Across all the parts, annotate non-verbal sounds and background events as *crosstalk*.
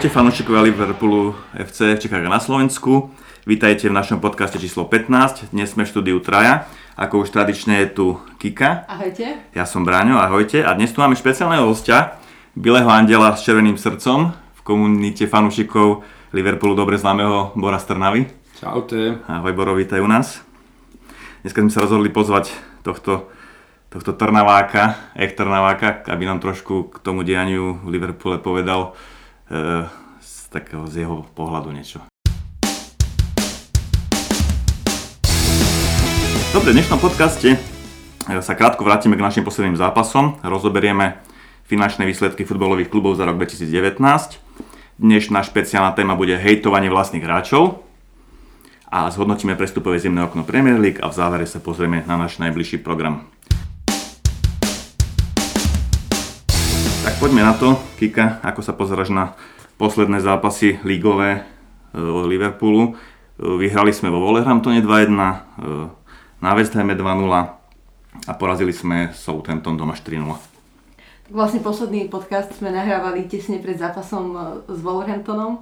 Ahojte fanúšikovia Liverpoolu FC v Čechách a na Slovensku. Vítajte v našom podcaste číslo 15. Dnes sme v štúdiu Traja. Ako už tradične je tu Kika. Ahojte. Ja som Bráňo, ahojte. A dnes tu máme špeciálneho hostia, Bilého andela s červeným srdcom v komunite fanúšikov Liverpoolu dobre známeho Bora Strnavy. Čaute. Ahoj Boro, vítaj u nás. Dneska sme sa rozhodli pozvať tohto tohto Trnaváka, Ech Trnaváka, aby nám trošku k tomu dianiu v Liverpoole povedal z, takého, z jeho pohľadu niečo. Dobre, v dnešnom podcaste e, sa krátko vrátime k našim posledným zápasom. Rozoberieme finančné výsledky futbalových klubov za rok 2019. Dnešná špeciálna téma bude hejtovanie vlastných hráčov a zhodnotíme prestupové zimné okno Premier League a v závere sa pozrieme na náš najbližší program. Poďme na to, Kika, ako sa pozeráš na posledné zápasy lígové e, Liverpoolu. E, vyhrali sme vo Wolverhamptone 2-1, e, na West Ham 2-0 a porazili sme Southampton doma 4-0. Vlastne posledný podcast sme nahrávali tesne pred zápasom s Wolverhamptonom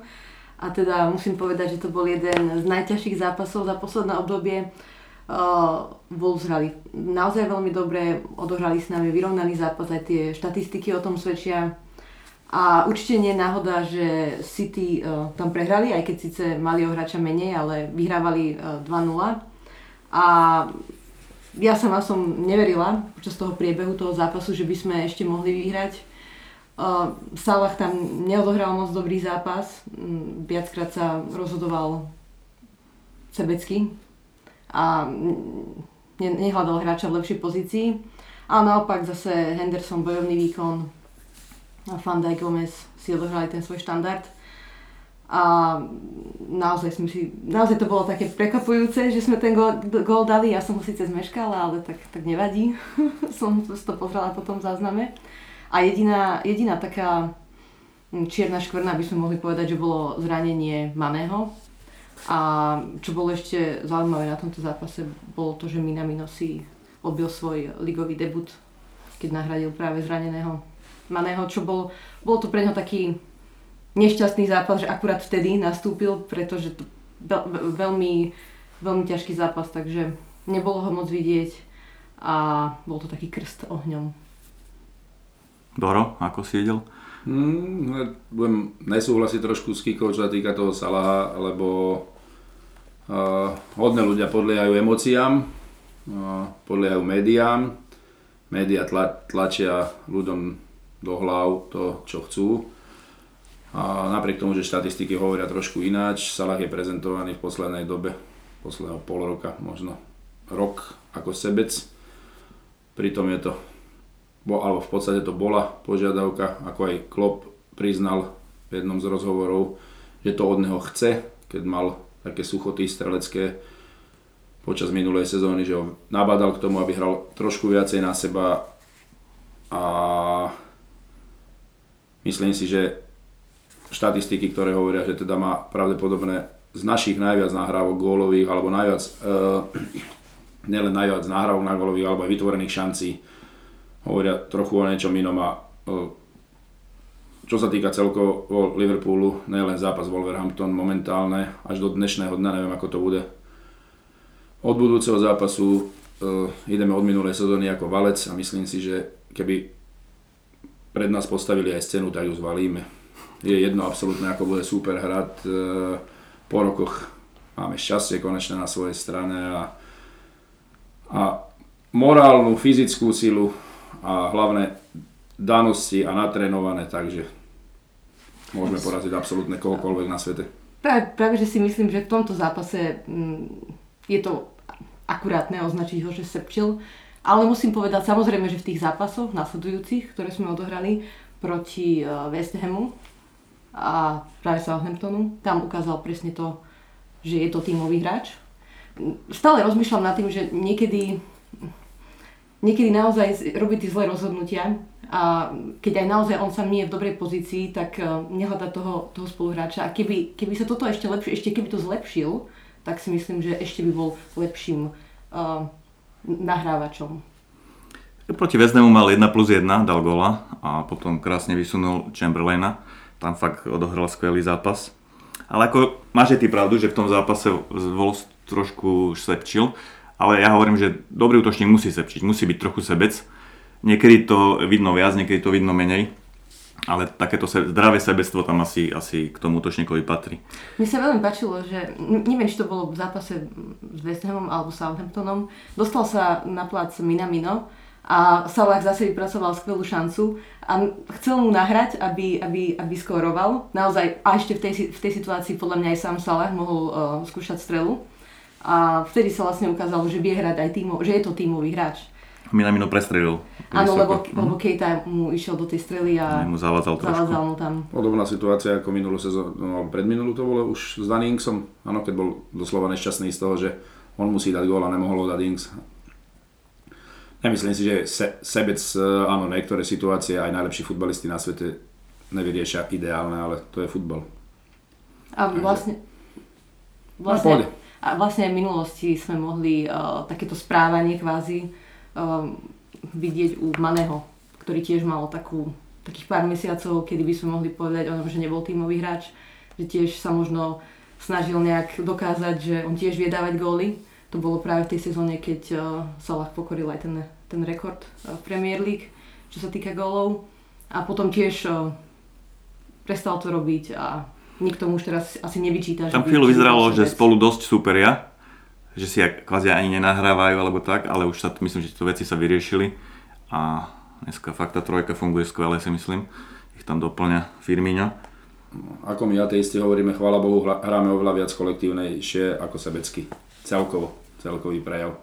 a teda musím povedať, že to bol jeden z najťažších zápasov za posledné obdobie Wolves hrali naozaj veľmi dobre, odohrali s nami vyrovnaný zápas, aj tie štatistiky o tom svedčia. A určite nie je náhoda, že City uh, tam prehrali, aj keď síce mali o hráča menej, ale vyhrávali uh, 2-0. A ja sama som neverila počas toho priebehu toho zápasu, že by sme ešte mohli vyhrať. Uh, Salah tam neodohral moc dobrý zápas, viackrát sa rozhodoval sebecky, a nehľadal hráča v lepšej pozícii. A naopak zase Henderson bojovný výkon Van Dijk Gomez si odohrali ten svoj štandard. A naozaj, sme si, naozaj to bolo také prekvapujúce, že sme ten gól, dali. Ja som ho síce zmeškala, ale tak, tak nevadí. *laughs* som to pozrela po tom zázname. A jediná, jediná taká čierna škvrna by sme mohli povedať, že bolo zranenie Maného, a čo bolo ešte zaujímavé na tomto zápase, bolo to, že Minamino si odbil svoj ligový debut, keď nahradil práve zraneného Maného, čo bol, bol to pre neho taký nešťastný zápas, že akurát vtedy nastúpil, pretože to veľ, veľmi, veľmi ťažký zápas, takže nebolo ho moc vidieť a bol to taký krst ohňom. Doro, ako si videl? Hmm, budem nesúhlasiť trošku s Kikou, čo sa týka toho Salaha, lebo uh, hodné ľudia podliehajú emóciám, uh, podliehajú médiám, médiá tla, tlačia ľuďom do hlav to, čo chcú. A napriek tomu, že štatistiky hovoria trošku ináč, Salah je prezentovaný v poslednej dobe, posledného pol roka, možno rok ako sebec. Pritom je to alebo v podstate to bola požiadavka, ako aj Klopp priznal v jednom z rozhovorov, že to od neho chce, keď mal také suchoty strelecké počas minulej sezóny, že ho nabádal k tomu, aby hral trošku viacej na seba. A myslím si, že štatistiky, ktoré hovoria, že teda má pravdepodobne z našich najviac nahrávok gólových, alebo najviac, e, *clears throat* nielen najviac nahrávok na gólových, alebo aj vytvorených šancí, hovoria trochu o niečom inom a čo sa týka celkovo Liverpoolu, len zápas Wolverhampton momentálne, až do dnešného dňa neviem ako to bude. Od budúceho zápasu uh, ideme od minulej sezóny ako valec a myslím si, že keby pred nás postavili aj scénu, tak ju zvalíme. Je jedno absolútne, ako bude super hrať. Uh, po rokoch máme šťastie konečne na svojej strane a, a morálnu, fyzickú silu a hlavné danosti a natrénované, takže môžeme poraziť absolútne kohokoľvek na svete. Práve, práve, že si myslím, že v tomto zápase mm, je to akurátne označiť ho, že sepčil, ale musím povedať samozrejme, že v tých zápasoch nasledujúcich, ktoré sme odohrali proti uh, West Hamu a práve Southamptonu, tam ukázal presne to, že je to tímový hráč. Stále rozmýšľam nad tým, že niekedy niekedy naozaj robí tie zlé rozhodnutia a keď aj naozaj on sa nie je v dobrej pozícii, tak uh, nehľada toho, toho spoluhráča. A keby, keby sa toto ešte lepšie, ešte keby to zlepšil, tak si myslím, že ešte by bol lepším uh, nahrávačom. Proti Veznemu mal 1 plus 1, dal gola a potom krásne vysunul Chamberlaina tam fakt odohral skvelý zápas. Ale ako máš aj ty pravdu, že v tom zápase Wolves trošku sepčil, ale ja hovorím, že dobrý útočník musí sepčiť, musí byť trochu sebec. Niekedy to vidno viac, niekedy to vidno menej ale takéto se, zdravé sebectvo tam asi, asi k tomu útočníkovi patrí. Mne sa veľmi páčilo, že neviem, či to bolo v zápase s West Hamom alebo Southamptonom, dostal sa na plac Minamino a Salah zase vypracoval skvelú šancu a chcel mu nahrať, aby, aby, aby skoroval. Naozaj, a ešte v tej, v tej situácii podľa mňa aj sám Salah mohol uh, skúšať strelu. A vtedy sa vlastne ukázalo, že vie hrať aj týmo, že je to tímový hráč. Minamino prestrelil. Áno, lebo, mm. lebo Kejta mu išiel do tej strely a mu zavádzal trošku. mu tam. Podobná situácia ako minulú sezónu, no, predminulú to bolo už s Danningsom, áno, keď bol doslova nešťastný z toho, že on musí dať gól a nemohol ho dať Ings. Nemyslím si, že se, sebec, e, áno, niektoré situácie aj najlepší futbalisti na svete nevyriešia ideálne, ale to je futbal. A vlastne, vlastne, a vlastne aj v minulosti sme mohli uh, takéto správanie kvázi um, vidieť u Maného, ktorý tiež mal takú, takých pár mesiacov, kedy by sme mohli povedať o tom, že nebol tímový hráč, že tiež sa možno snažil nejak dokázať, že on tiež vie dávať góly. To bolo práve v tej sezóne, keď uh, Salah pokoril aj ten, ten rekord uh, v Premier League, čo sa týka gólov. A potom tiež uh, prestal to robiť a nikto mu už teraz asi nevyčíta. Tam chvíľu vyzeralo, že spolu dosť superia, že si kvázi ani nenahrávajú alebo tak, ale už sa, myslím, že tieto veci sa vyriešili a dneska fakt tá trojka funguje skvele si myslím. Ich tam doplňa Firmino. Ako my ateisti hovoríme, chvála Bohu, hráme oveľa viac kolektívnejšie ako sebecky. Celkovo, celkový prejav.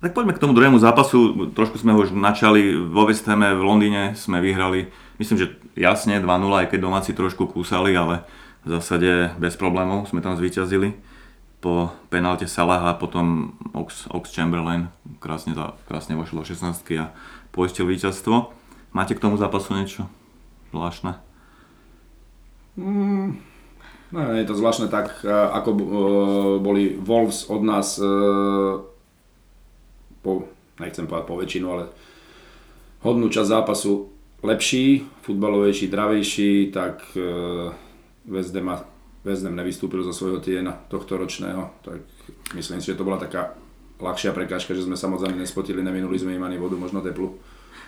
Tak poďme k tomu druhému zápasu. Trošku sme ho už načali vo West v Londýne sme vyhrali. Myslím, že jasne 2-0, aj keď domáci trošku kúsali, ale v zásade bez problémov sme tam zvíťazili po penalte Salaha a potom Ox, Ox Chamberlain krásne, krásne vošiel do 16 a poistil víťazstvo. Máte k tomu zápasu niečo zvláštne? Mm, no, je to zvláštne tak, ako uh, boli Wolves od nás uh, po, nechcem povedať po väčšinu, ale hodnú časť zápasu lepší, futbalovejší, dravejší, tak uh, West Ham Vezdem nevystúpil zo svojho tiena tohto ročného, tak myslím si, že to bola taká ľahšia prekážka, že sme samozrejme nespotili, neminuli sme im ani vodu, možno teplu.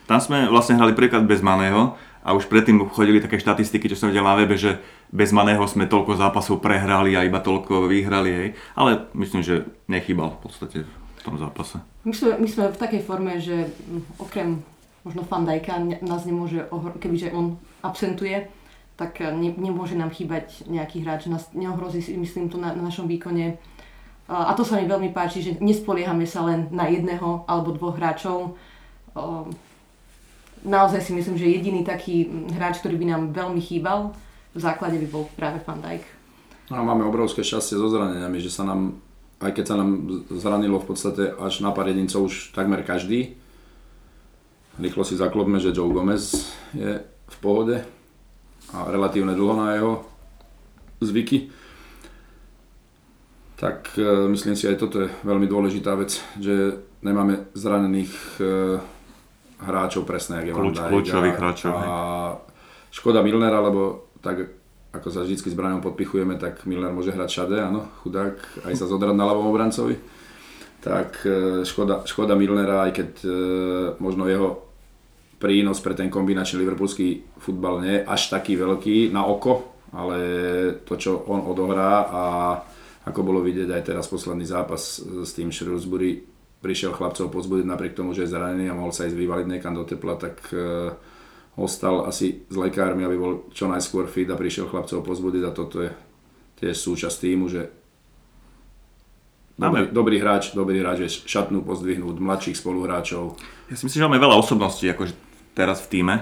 Tam sme vlastne hrali príklad bez Maného a už predtým chodili také štatistiky, čo som videl na webe, že bez Maného sme toľko zápasov prehrali a iba toľko vyhrali, hej. ale myslím, že nechýbal v podstate v tom zápase. My sme, my sme v takej forme, že okrem možno Fandajka nás nemôže, ohr- kebyže on absentuje, tak eh, ne, nemôže nám chýbať nejaký hráč, nás neohrozí si myslím to na, na našom výkone. A to sa mi veľmi páči, že nespoliehame sa len na jedného alebo dvoch hráčov. Naozaj si myslím, že jediný taký hráč, ktorý by nám veľmi chýbal, v základe by bol práve Van Dijk. No, máme obrovské šťastie so zraneniami, že sa nám, aj keď sa nám zranilo v podstate až na pár jedincov už takmer každý, rýchlo si zaklopme, že Joe Gomez je v pohode, a relatívne dlho na jeho zvyky. Tak e, myslím si aj toto je veľmi dôležitá vec, že nemáme zranených e, hráčov presne, jak je Kľúč, Kľúčových hráčov. A škoda Milnera, lebo tak ako sa vždy s Braňom podpichujeme, tak Milner môže hrať šade, áno, chudák, aj sa zodrať na ľavom obrancovi. Tak e, škoda, škoda Milnera, aj keď možno jeho prínos pre ten kombinačný liverpoolský futbal nie až taký veľký na oko, ale to, čo on odohrá a ako bolo vidieť aj teraz posledný zápas s tým Shrewsbury, prišiel chlapcov pozbudiť napriek tomu, že je zranený a mohol sa ísť vyvaliť niekam do tepla, tak uh, ostal asi s lekármi, aby bol čo najskôr fit a prišiel chlapcov pozbudiť a toto je tiež súčasť týmu, že Dobrý, dobrý hráč, dobrý hráč je šatnú pozdvihnúť mladších spoluhráčov. Ja si myslím, že máme veľa osobností, akože teraz v týme.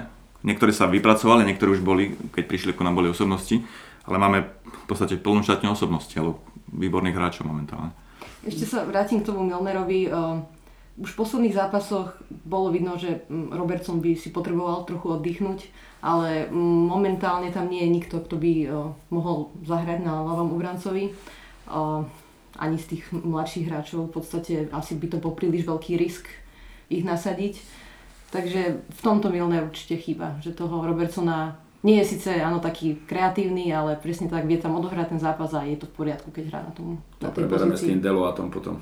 Niektorí sa vypracovali, niektorí už boli, keď prišli ako nám boli osobnosti, ale máme v podstate plnú šatňu osobnosti, alebo výborných hráčov momentálne. Ešte sa vrátim k tomu Milnerovi. Už v posledných zápasoch bolo vidno, že mm, Robertson by si potreboval trochu oddychnúť, ale mm, momentálne tam nie je nikto, kto by mohol zahrať na ľavom obrancovi. Ani z tých mladších hráčov v podstate asi by to bol príliš veľký risk ich nasadiť. Takže v tomto Milner určite chýba, že toho Robertsona nie je síce áno taký kreatívny, ale presne tak vie tam odohrať ten zápas a je to v poriadku, keď hrá na tom. Na tej s tým Deloatom potom.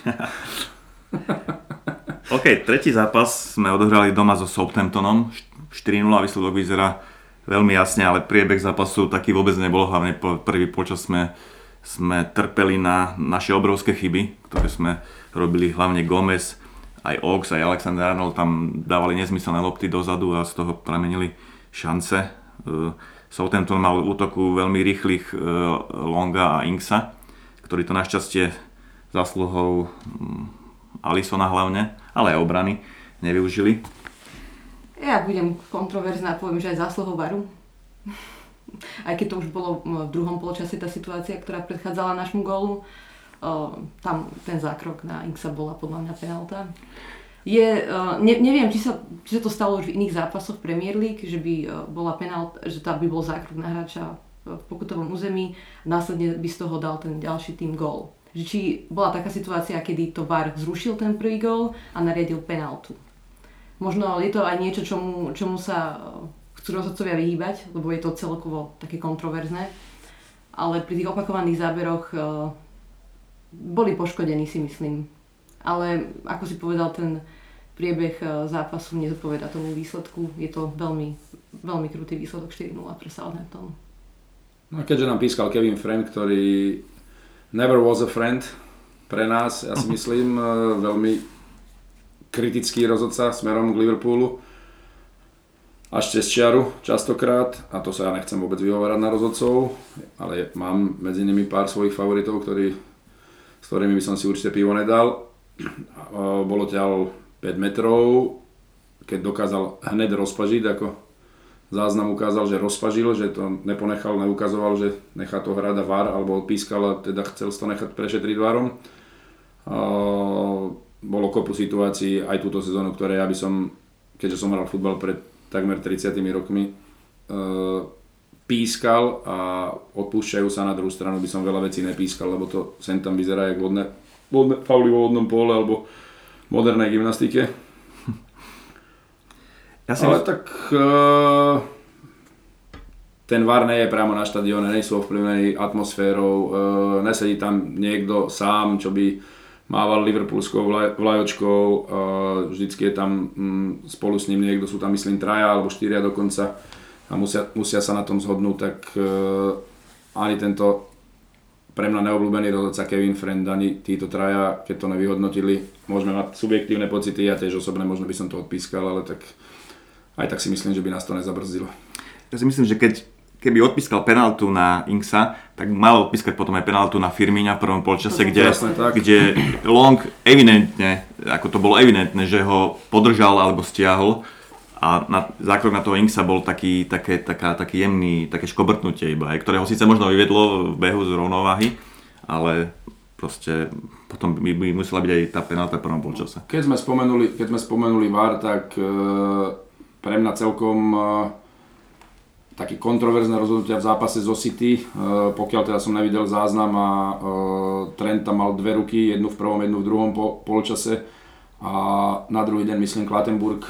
*laughs* OK, tretí zápas sme odohrali doma so Southamptonom. 4-0 a výsledok vyzerá veľmi jasne, ale priebeh zápasu taký vôbec nebol. Hlavne prvý počas sme, sme trpeli na naše obrovské chyby, ktoré sme robili hlavne Gomez, aj Ox, aj Alexander Arnold tam dávali nezmyselné lopty dozadu a z toho pramenili šance. E, Southampton mal útoku veľmi rýchlych e, Longa a Inksa, ktorí to našťastie zásluhou mm, Alisona hlavne, ale aj obrany nevyužili. Ja budem kontroverzná, poviem, že aj zásluhou Varu. *laughs* Aj keď to už bolo v druhom poločase tá situácia, ktorá predchádzala našmu gólu. Tam ten zákrok na Inksa bola podľa mňa penalta. Je, ne, neviem, či sa, či sa to stalo už v iných zápasoch Premier League, že by bola penalta, že tam by bol zákrok na hráča v pokutovom území následne by z toho dal ten ďalší tým gól. Že či bola taká situácia, kedy to VAR zrušil ten prvý gól a nariadil penaltu. Možno je to aj niečo, čomu, čomu sa chcú rozhodcovia vyhýbať, lebo je to celkovo také kontroverzné. Ale pri tých opakovaných záberoch boli poškodení si myslím. Ale ako si povedal, ten priebeh e, zápasu nezodpoveda tomu výsledku. Je to veľmi, veľmi krutý výsledok 4-0 pre Southampton. No keďže nám pískal Kevin Friend, ktorý never was a friend pre nás, ja si *laughs* myslím, e, veľmi kritický rozhodca smerom k Liverpoolu až cez čiaru častokrát a to sa ja nechcem vôbec vyhovárať na rozhodcov, ale mám medzi nimi pár svojich favoritov, ktorí s ktorými by som si určite pivo nedal. Bolo ťaľ 5 metrov, keď dokázal hneď rozpažiť, ako záznam ukázal, že rozpažil, že to neponechal, neukazoval, že nechá to hrať a var, alebo odpískal a teda chcel to nechať prešetriť varom. Bolo kopu situácií aj túto sezónu, ktoré ja by som, keďže som hral futbal pred takmer 30 rokmi, pískal a odpúšťajú sa na druhú stranu, by som veľa vecí nepískal, lebo to sem tam vyzerá jak vodné, vodné fauly vo vodnom pole alebo modernej gymnastike. *laughs* Ja si Ale mysl... tak uh, ten VAR nie je priamo na štadióne, nie sú ovplyvnení atmosférou, uh, nesedí tam niekto sám, čo by mával liverpoolskou vlajočkou, uh, vždycky je tam um, spolu s ním niekto, sú tam myslím traja alebo štyria dokonca a musia, musia sa na tom zhodnúť, tak uh, ani tento pre mňa neobľúbený rozhodca Kevin Friend, ani títo traja, keď to nevyhodnotili, môžeme mať subjektívne pocity, ja tiež osobne možno by som to odpískal, ale tak aj tak si myslím, že by nás to nezabrzdilo. Ja si myslím, že keď, keby odpískal penaltu na Inksa, tak mal odpískať potom aj penaltu na Firmíňa v prvom polčase, kde, kde Long evidentne, ako to bolo evidentné, že ho podržal alebo stiahol, a na, zákrok na toho Inksa bol taký, také, taká, taký jemný, také škobrtnutie iba, aj, ktoré ho síce možno vyvedlo v behu z rovnováhy, ale proste potom by, by musela byť aj tá penálta v prvom polčase. Keď sme spomenuli, keď sme spomenuli VAR, tak e, pre mňa celkom e, také kontroverzné rozhodnutia v zápase zo City, e, pokiaľ teda som nevidel záznam a e, Trent tam mal dve ruky, jednu v prvom, jednu v druhom po, polčase a na druhý deň myslím Klatenburg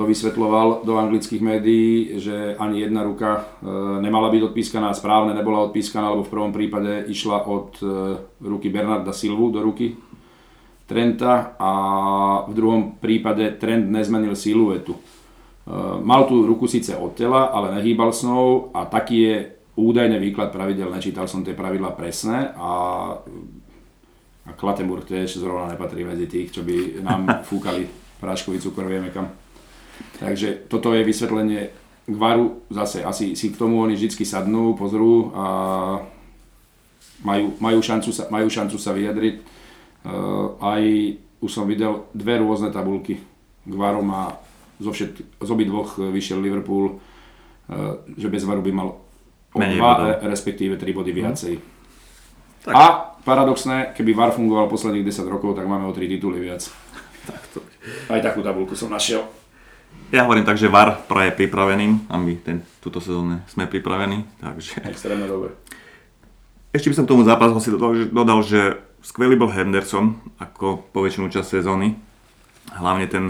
to vysvetloval do anglických médií, že ani jedna ruka e, nemala byť odpískaná, správne nebola odpískaná, lebo v prvom prípade išla od e, ruky Bernarda Silvu do ruky Trenta a v druhom prípade Trent nezmenil siluetu. E, mal tú ruku síce od tela, ale nehýbal snou a taký je údajne výklad pravidel, nečítal som tie pravidla presné a a Klatenburg tiež zrovna nepatrí medzi tých, čo by nám fúkali práškový cukor, vieme kam. Takže toto je vysvetlenie k varu, zase asi si k tomu oni vždy sadnú, pozrú a majú, majú, šancu, sa, majú šancu sa vyjadriť. Uh, aj už som videl dve rôzne tabulky k varom a zo, všet, z obi dvoch vyšiel Liverpool, uh, že bez varu by mal o dva, respektíve tri body viacej. Hmm. Tak. A paradoxné, keby VAR fungoval posledných 10 rokov, tak máme o 3 tituly viac. Tak to... Aj takú tabulku som našiel. Ja hovorím tak, že VAR praje pripraveným a my ten, túto sezónu sme pripravení. Takže... Extrémne dobre. Ešte by som tomu zápasu si dodal, že, dodal, že skvelý bol Henderson ako po väčšinu čas sezóny. Hlavne ten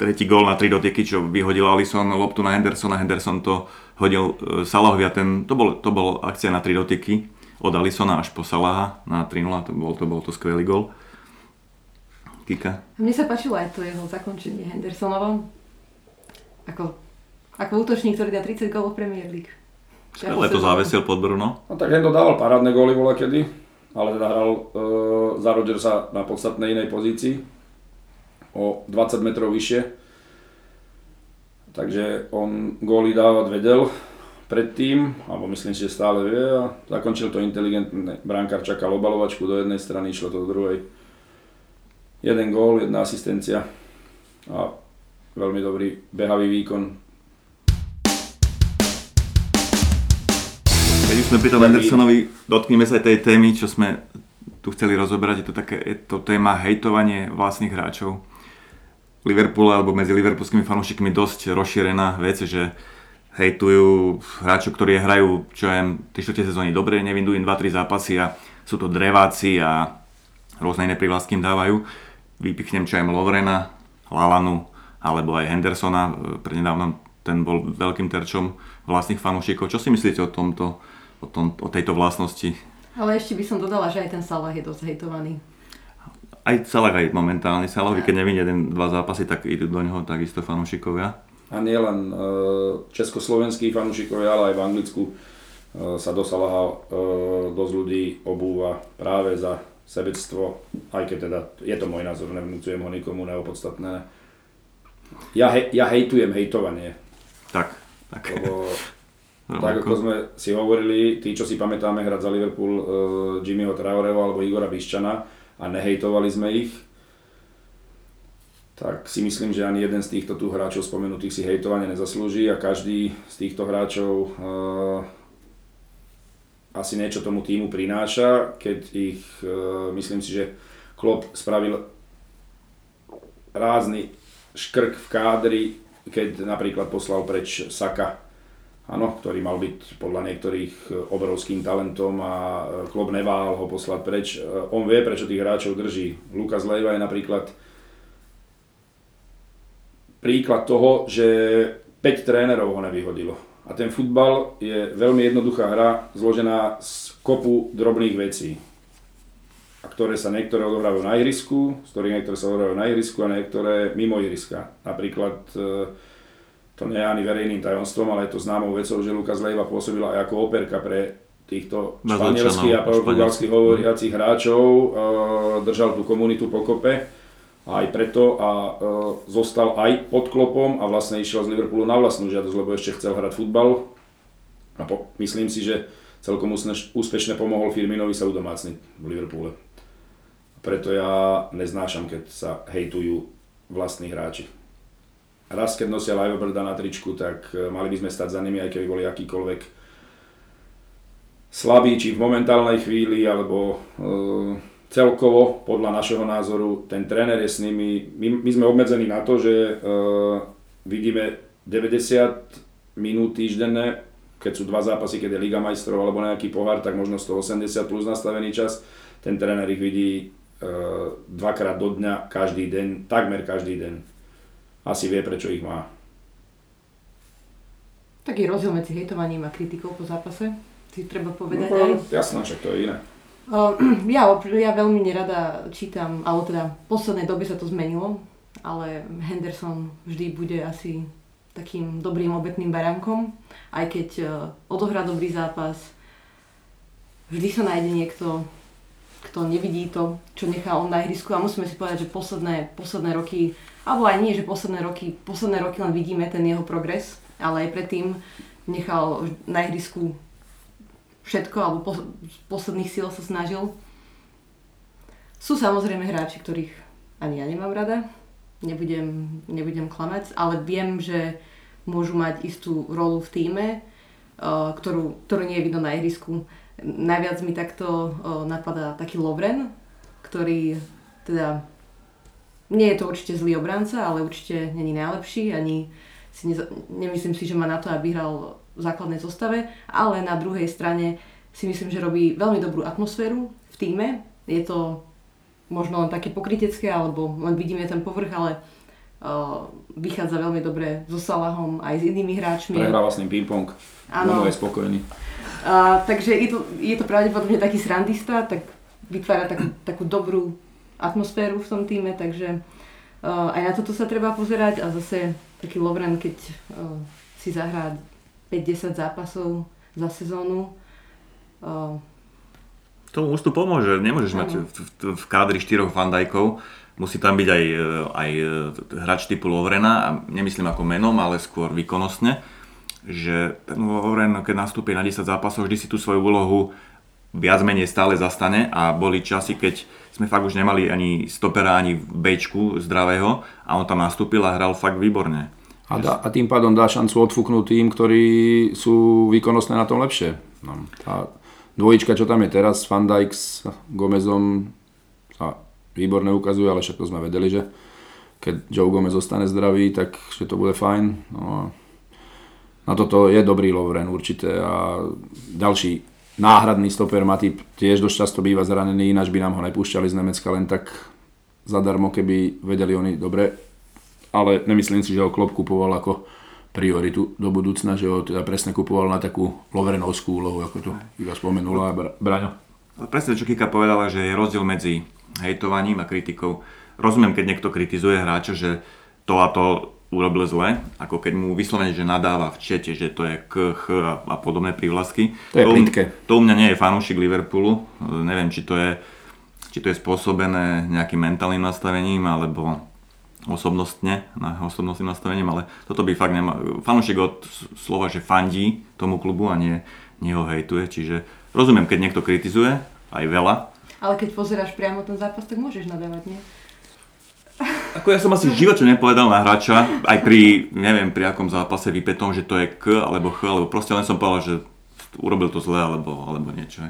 tretí gól na tri dotyky, čo vyhodil Alisson loptu na Hendersona, Henderson to hodil e, Salahovi a ten, to bol, to bol akcia na tri dotyky od Alisona až po Salaha na 3-0, to bol to, bol to skvelý gól. Kika? Mne sa páčilo aj to jeho zakončenie Hendersonovo. Ako, ako útočník, ktorý dá 30 gólov Premier League. Skvelé to závesil pod Bruno. No tak Hendo dával parádne góly voľa kedy, ale teda hral uh, za Rodgersa na podstatnej inej pozícii o 20 metrov vyššie. Takže on góly dávať vedel predtým, alebo myslím si, že stále vie a zakončil to inteligentne. Brankár čakal obalovačku do jednej strany, išlo to do druhej. Jeden gól, jedna asistencia a veľmi dobrý behavý výkon. Keď už sme pri tom Andersonovi, dotkneme sa aj tej témy, čo sme tu chceli rozoberať, je to, také, je to téma hejtovanie vlastných hráčov. Liverpool alebo medzi liverpoolskými fanúšikmi dosť rozšírená vec, že hejtujú hráčov, ktorí hrajú, čo aj 3 sezóny dobre, nevindujú im 2-3 zápasy a sú to dreváci a rôzne iné privlastky im dávajú. Vypichnem čo aj Lovrena, Lalanu alebo aj Hendersona, prednedávnom ten bol veľkým terčom vlastných fanúšikov. Čo si myslíte o tomto, o, tom, o tejto vlastnosti? Ale ešte by som dodala, že aj ten Salah je dosť hejtovaný. Aj Salah aj momentálne. Salah, keď nevinie jeden, dva zápasy, tak idú do neho takisto fanúšikovia. A nielen e, československí fanúšikovia, ale aj v Anglicku e, sa do Salaha e, dosť ľudí obúva práve za sebectvo, aj keď teda je to môj názor, nevnúcujem ho nikomu neopodstatné. Ja, he, ja hejtujem hejtovanie. Tak, tak. Lebo *laughs* tak ako sme si hovorili, tí, čo si pamätáme hrať za Liverpool uh, Jimmyho Traoreho alebo Igora Biščana, a nehejtovali sme ich, tak si myslím, že ani jeden z týchto tu hráčov spomenutých si hejtovanie nezaslúži a každý z týchto hráčov uh, asi niečo tomu týmu prináša, keď ich, uh, myslím si, že Klopp spravil rázny škrk v kádri, keď napríklad poslal preč Saka áno, ktorý mal byť podľa niektorých e, obrovským talentom a e, klub nevál ho poslať preč. E, on vie, prečo tých hráčov drží. Lukas Leiva je napríklad príklad toho, že 5 trénerov ho nevyhodilo. A ten futbal je veľmi jednoduchá hra, zložená z kopu drobných vecí. Ktoré sa niektoré odohrávajú na ihrisku, z ktorých niektoré sa odohrávajú na ihrisku a niektoré mimo ihriska. Napríklad to nie je ani verejným tajomstvom, ale je to známou vecou, že Lukas Leiva pôsobila aj ako operka pre týchto španielských a portugalských hovoriacich hráčov, e, držal tú komunitu pokope aj preto a e, zostal aj pod klopom a vlastne išiel z Liverpoolu na vlastnú žiadosť, lebo ešte chcel hrať futbal a po, myslím si, že celkom úspešne pomohol Firminovi sa udomácniť v Liverpoole. Preto ja neznášam, keď sa hejtujú vlastní hráči raz keď nosia Livebirda na tričku, tak e, mali by sme stať za nimi, aj keby boli akýkoľvek slabí, či v momentálnej chvíli, alebo e, celkovo, podľa našeho názoru, ten tréner je s nimi, my, my sme obmedzení na to, že e, vidíme 90 minút týždenné, keď sú dva zápasy, keď je Liga majstrov alebo nejaký pohár, tak možno 180 plus nastavený čas. Ten tréner ich vidí dvakrát do dňa, každý deň, takmer každý deň asi vie, prečo ich má. Taký rozdiel medzi hejtovaním a kritikou po zápase, si treba povedať no, aj. Jasné, však to je iné. *clears throat* ja, ja veľmi nerada čítam, alebo teda v poslednej dobe sa to zmenilo, ale Henderson vždy bude asi takým dobrým obetným baránkom, aj keď uh, odohrá dobrý zápas, vždy sa nájde niekto, kto nevidí to, čo nechá on na ihrisku a musíme si povedať, že posledné, posledné roky alebo aj nie, že posledné roky, posledné roky len vidíme ten jeho progres, ale aj predtým nechal na ihrisku všetko, alebo po, z posledných síl sa snažil. Sú samozrejme hráči, ktorých ani ja nemám rada, nebudem, nebudem klamať, ale viem, že môžu mať istú rolu v týme, uh, ktorú, ktorú nie je vidno na ihrisku. Najviac mi takto napadá taký Lovren, ktorý teda nie je to určite zlý obranca, ale určite není najlepší, ani si neza- nemyslím si, že má na to, aby hral v základnej zostave, ale na druhej strane si myslím, že robí veľmi dobrú atmosféru v týme. Je to možno len také pokrytecké, alebo len vidíme ten povrch, ale vychádza veľmi dobre so Salahom aj s inými hráčmi. Prehráva s ním ping-pong. Áno. je spokojný. Uh, takže je to, je to pravdepodobne taký srandista, tak vytvára takú, takú dobrú atmosféru v tom týme, takže uh, aj na toto sa treba pozerať a zase taký Lovren, keď uh, si zahrá 5-10 zápasov za sezónu. Uh, Tomu už to pomôže, nemôžeš mať v, v, v kádri štyroch fandajkov, musí tam byť aj, aj hráč typu Lovrena, a nemyslím ako menom, ale skôr výkonnostne, že ten Lovren, keď nastúpi na 10 zápasov, vždy si tú svoju úlohu viac menej stále zastane a boli časy, keď sme fakt už nemali ani stopera, ani bečku zdravého a on tam nastúpil a hral fakt výborne. A, dá, a tým pádom dá šancu odfúknúť tým, ktorí sú výkonnostné na tom lepšie. No, tá dvojička, čo tam je teraz, Van Dijk s Gomezom výborne ukazuje, ale však to sme vedeli, že keď Joe Gomez zostane zdravý, tak že to bude fajn. No, na toto je dobrý Lovren určite a ďalší náhradný stoper Matip tiež dosť často býva zranený, ináč by nám ho nepúšťali z Nemecka len tak zadarmo, keby vedeli oni dobre ale nemyslím si, že ho Klopp kupoval ako prioritu do budúcna, že ho teda presne kupoval na takú lovrenovskú úlohu, ako to iba spomenula Braňo. Presne, čo Kika povedala, že je rozdiel medzi hejtovaním a kritikou. Rozumiem, keď niekto kritizuje hráča, že to a to urobil zle, ako keď mu vyslovene, že nadáva v čete, že to je k, ch a, a podobné prívlasky. To je to, to u mňa nie je fanúšik Liverpoolu, neviem, či to je, či to je spôsobené nejakým mentálnym nastavením, alebo osobnostne, na osobnostným nastavením, ale toto by fakt nemá... Fanúšik od slova, že fandí tomu klubu a nie, nie ho hejtuje, čiže rozumiem, keď niekto kritizuje, aj veľa. Ale keď pozeráš priamo ten zápas, tak môžeš nadávať, nie? Ako ja som asi v živote nepovedal na hráča, aj pri, neviem, pri akom zápase vypetom, že to je K alebo Ch, alebo proste len som povedal, že urobil to zle alebo, alebo niečo.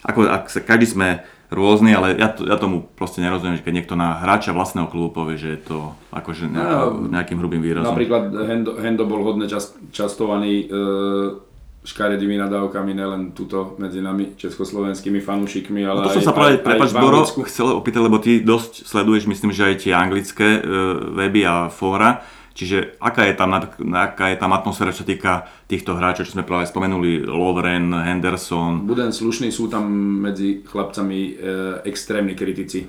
Ako, ak sa, každý sme rôzny, ale ja, to, ja tomu proste nerozumiem, že keď niekto na hráča vlastného klubu povie, že je to akože nejako, nejakým hrubým výrazom. Napríklad Hendo, Hendo bol hodne čas, častovaný e, škaredými nadávkami nielen tuto medzi nami československými fanúšikmi, ale no to som sa práve, prepač Boro, chcel opýtať, lebo ty dosť sleduješ, myslím, že aj tie anglické e, weby a fóra Čiže aká je tam, aká je tam atmosféra, čo týka týchto hráčov, čo sme práve spomenuli, Lovren, Henderson? Budem slušný, sú tam medzi chlapcami e, extrémni kritici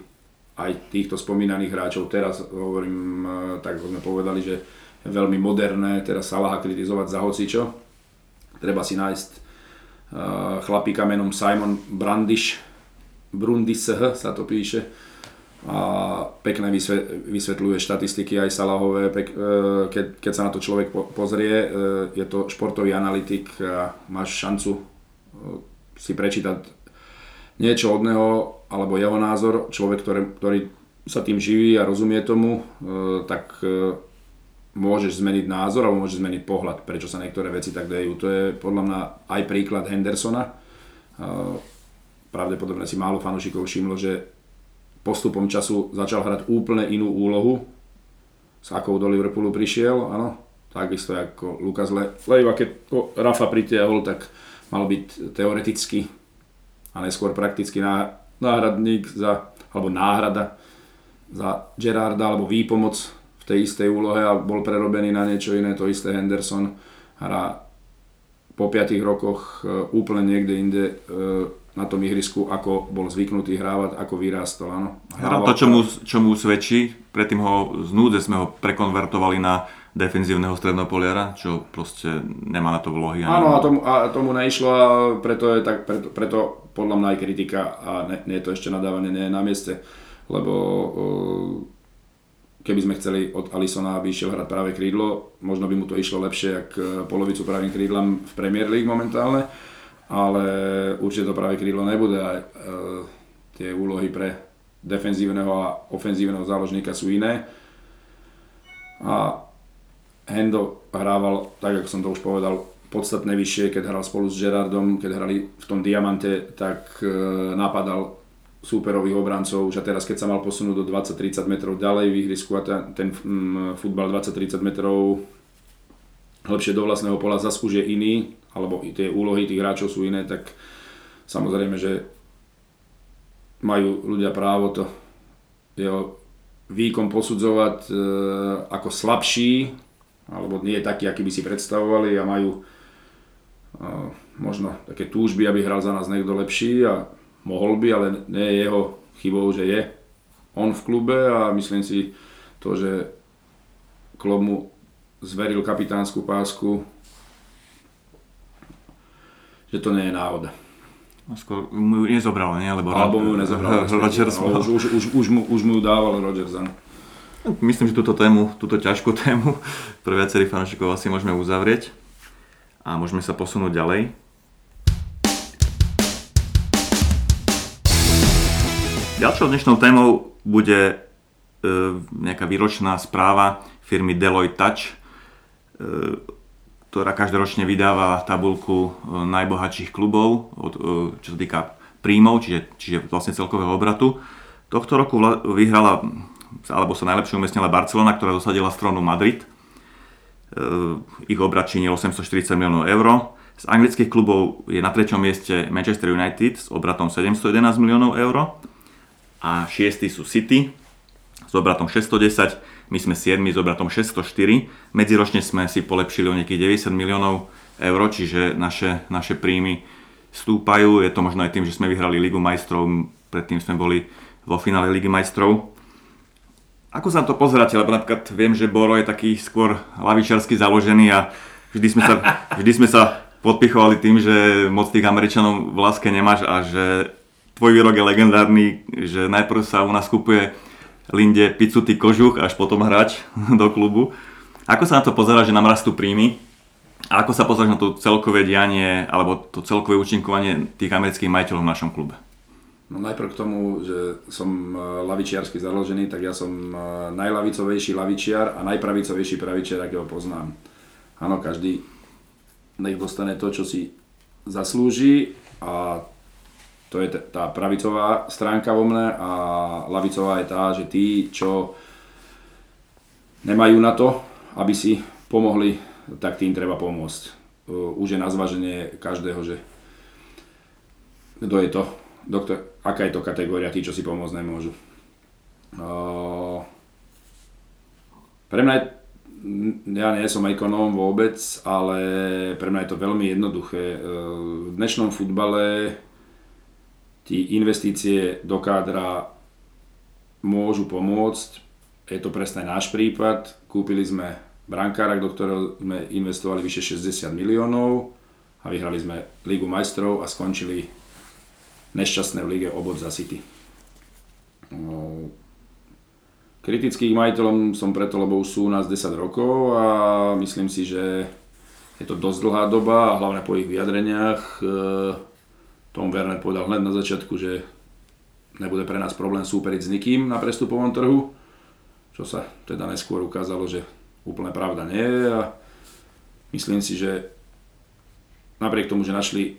aj týchto spomínaných hráčov. Teraz hovorím, e, tak sme povedali, že je veľmi moderné teraz Salaha kritizovať za hocičo. Treba si nájsť e, chlapíka menom Simon Brandish, Brundis sa to píše, a pekne vysvetľuje štatistiky aj Salahové, e, keď, keď sa na to človek pozrie, e, je to športový analytik a máš šancu si prečítať niečo od neho alebo jeho názor, človek, ktorý, ktorý sa tým živí a rozumie tomu, tak môžeš zmeniť názor alebo môžeš zmeniť pohľad, prečo sa niektoré veci tak dejú. To je podľa mňa aj príklad Hendersona. Pravdepodobne si málo fanúšikov všimlo, že postupom času začal hrať úplne inú úlohu, s akou do Liverpoolu prišiel, áno, takisto ako Lukas Le- Leiva, keď Rafa pritiahol, tak mal byť teoreticky a neskôr prakticky náhradník za, alebo náhrada za Gerarda alebo výpomoc tej istej úlohe a bol prerobený na niečo iné, to isté Henderson hrá po 5 rokoch e, úplne niekde inde e, na tom ihrisku, ako bol zvyknutý hrávať, ako vyrástol. Áno. Hrával to, čo mu, čo mu svedčí, predtým ho z núdze sme ho prekonvertovali na defenzívneho strednopoliara, čo proste nemá na to vlohy. Áno, a tomu, a tomu neišlo a preto, je tak, preto, preto podľa mňa aj kritika a nie je to ešte nadávanie, nie je na mieste, lebo keby sme chceli od Alisona, aby išiel hrať práve krídlo, možno by mu to išlo lepšie, ako polovicu pravým krídlam v Premier League momentálne ale určite to práve krídlo nebude a e, tie úlohy pre defenzívneho a ofenzívneho záložníka sú iné. A Hendo hrával, tak ako som to už povedal, podstatne vyššie, keď hral spolu s Gerardom, keď hrali v tom diamante, tak e, napadal súperových obrancov, už a teraz keď sa mal posunúť do 20-30 metrov ďalej v ihrisku a ten, mm, futbal 20-30 metrov lepšie do vlastného pola zas už je iný, alebo tie úlohy tých hráčov sú iné, tak samozrejme, že majú ľudia právo to jeho výkon posudzovať e, ako slabší, alebo nie taký, aký by si predstavovali a majú e, možno také túžby, aby hral za nás niekto lepší a mohol by, ale nie je jeho chybou, že je on v klube a myslím si to, že klub mu zveril kapitánsku pásku, že to nie je náhoda. No, skôr mu ju nezobral, nie? Lebo Alebo mu ju nezobral. *laughs* Rodgers už, už, už, už, mu, už mu ju dával Rodgers, áno. Myslím, že túto tému, túto ťažkú *laughs* tému pre viacerých fanúšikov asi môžeme uzavrieť a môžeme sa posunúť ďalej. Ďalšou dnešnou témou bude e, nejaká výročná správa firmy Deloitte Touch, e, ktorá každoročne vydáva tabulku e, najbohatších klubov, od, e, čo sa týka príjmov, čiže, čiže vlastne celkového obratu. Tohto roku vla, vyhrala, alebo sa najlepšie umiestnila Barcelona, ktorá dosadila stranu Madrid. E, ich obrat činil 840 miliónov eur. Z anglických klubov je na treťom mieste Manchester United s obratom 711 miliónov eur a šiestí sú City s obratom 610, my sme 7 s obratom 604. Medziročne sme si polepšili o nejakých 90 miliónov eur, čiže naše, naše príjmy stúpajú. Je to možno aj tým, že sme vyhrali Ligu majstrov, predtým sme boli vo finále Ligy majstrov. Ako sa na to pozeráte? Lebo napríklad viem, že Boro je taký skôr lavičarsky založený a vždy sme sa, *laughs* vždy sme sa podpichovali tým, že moc tých Američanov v láske nemáš a že tvoj výrok je legendárny, že najprv sa u nás kupuje Linde Picuty Kožuch až potom hráč do klubu. Ako sa na to pozerá, že nám rastú príjmy? A ako sa pozeráš na to celkové dianie alebo to celkové účinkovanie tých amerických majiteľov v našom klube? No najprv k tomu, že som e, lavičiarsky založený, tak ja som e, najlavicovejší lavičiar a najpravicovejší pravičiar, akého poznám. Áno, každý nech dostane to, čo si zaslúži a to je tá pravicová stránka vo mne a lavicová je tá, že tí, čo nemajú na to, aby si pomohli, tak tým treba pomôcť. Už je na zvaženie každého, že kto je to, doktor, aká je to kategória, tí, čo si pomôcť nemôžu. Pre mňa je, ja nie som ekonóm vôbec, ale pre mňa je to veľmi jednoduché. V dnešnom futbale tí investície do kádra môžu pomôcť. Je to presne náš prípad. Kúpili sme brankára, do ktorého sme investovali vyše 60 miliónov a vyhrali sme Ligu majstrov a skončili nešťastné v lige obod za City. Kritických majiteľom som preto, lebo už sú u nás 10 rokov a myslím si, že je to dosť dlhá doba a hlavne po ich vyjadreniach e, Tom Werner povedal hneď na začiatku, že nebude pre nás problém súperiť s nikým na prestupovom trhu, čo sa teda neskôr ukázalo, že úplne pravda nie je a myslím si, že napriek tomu, že našli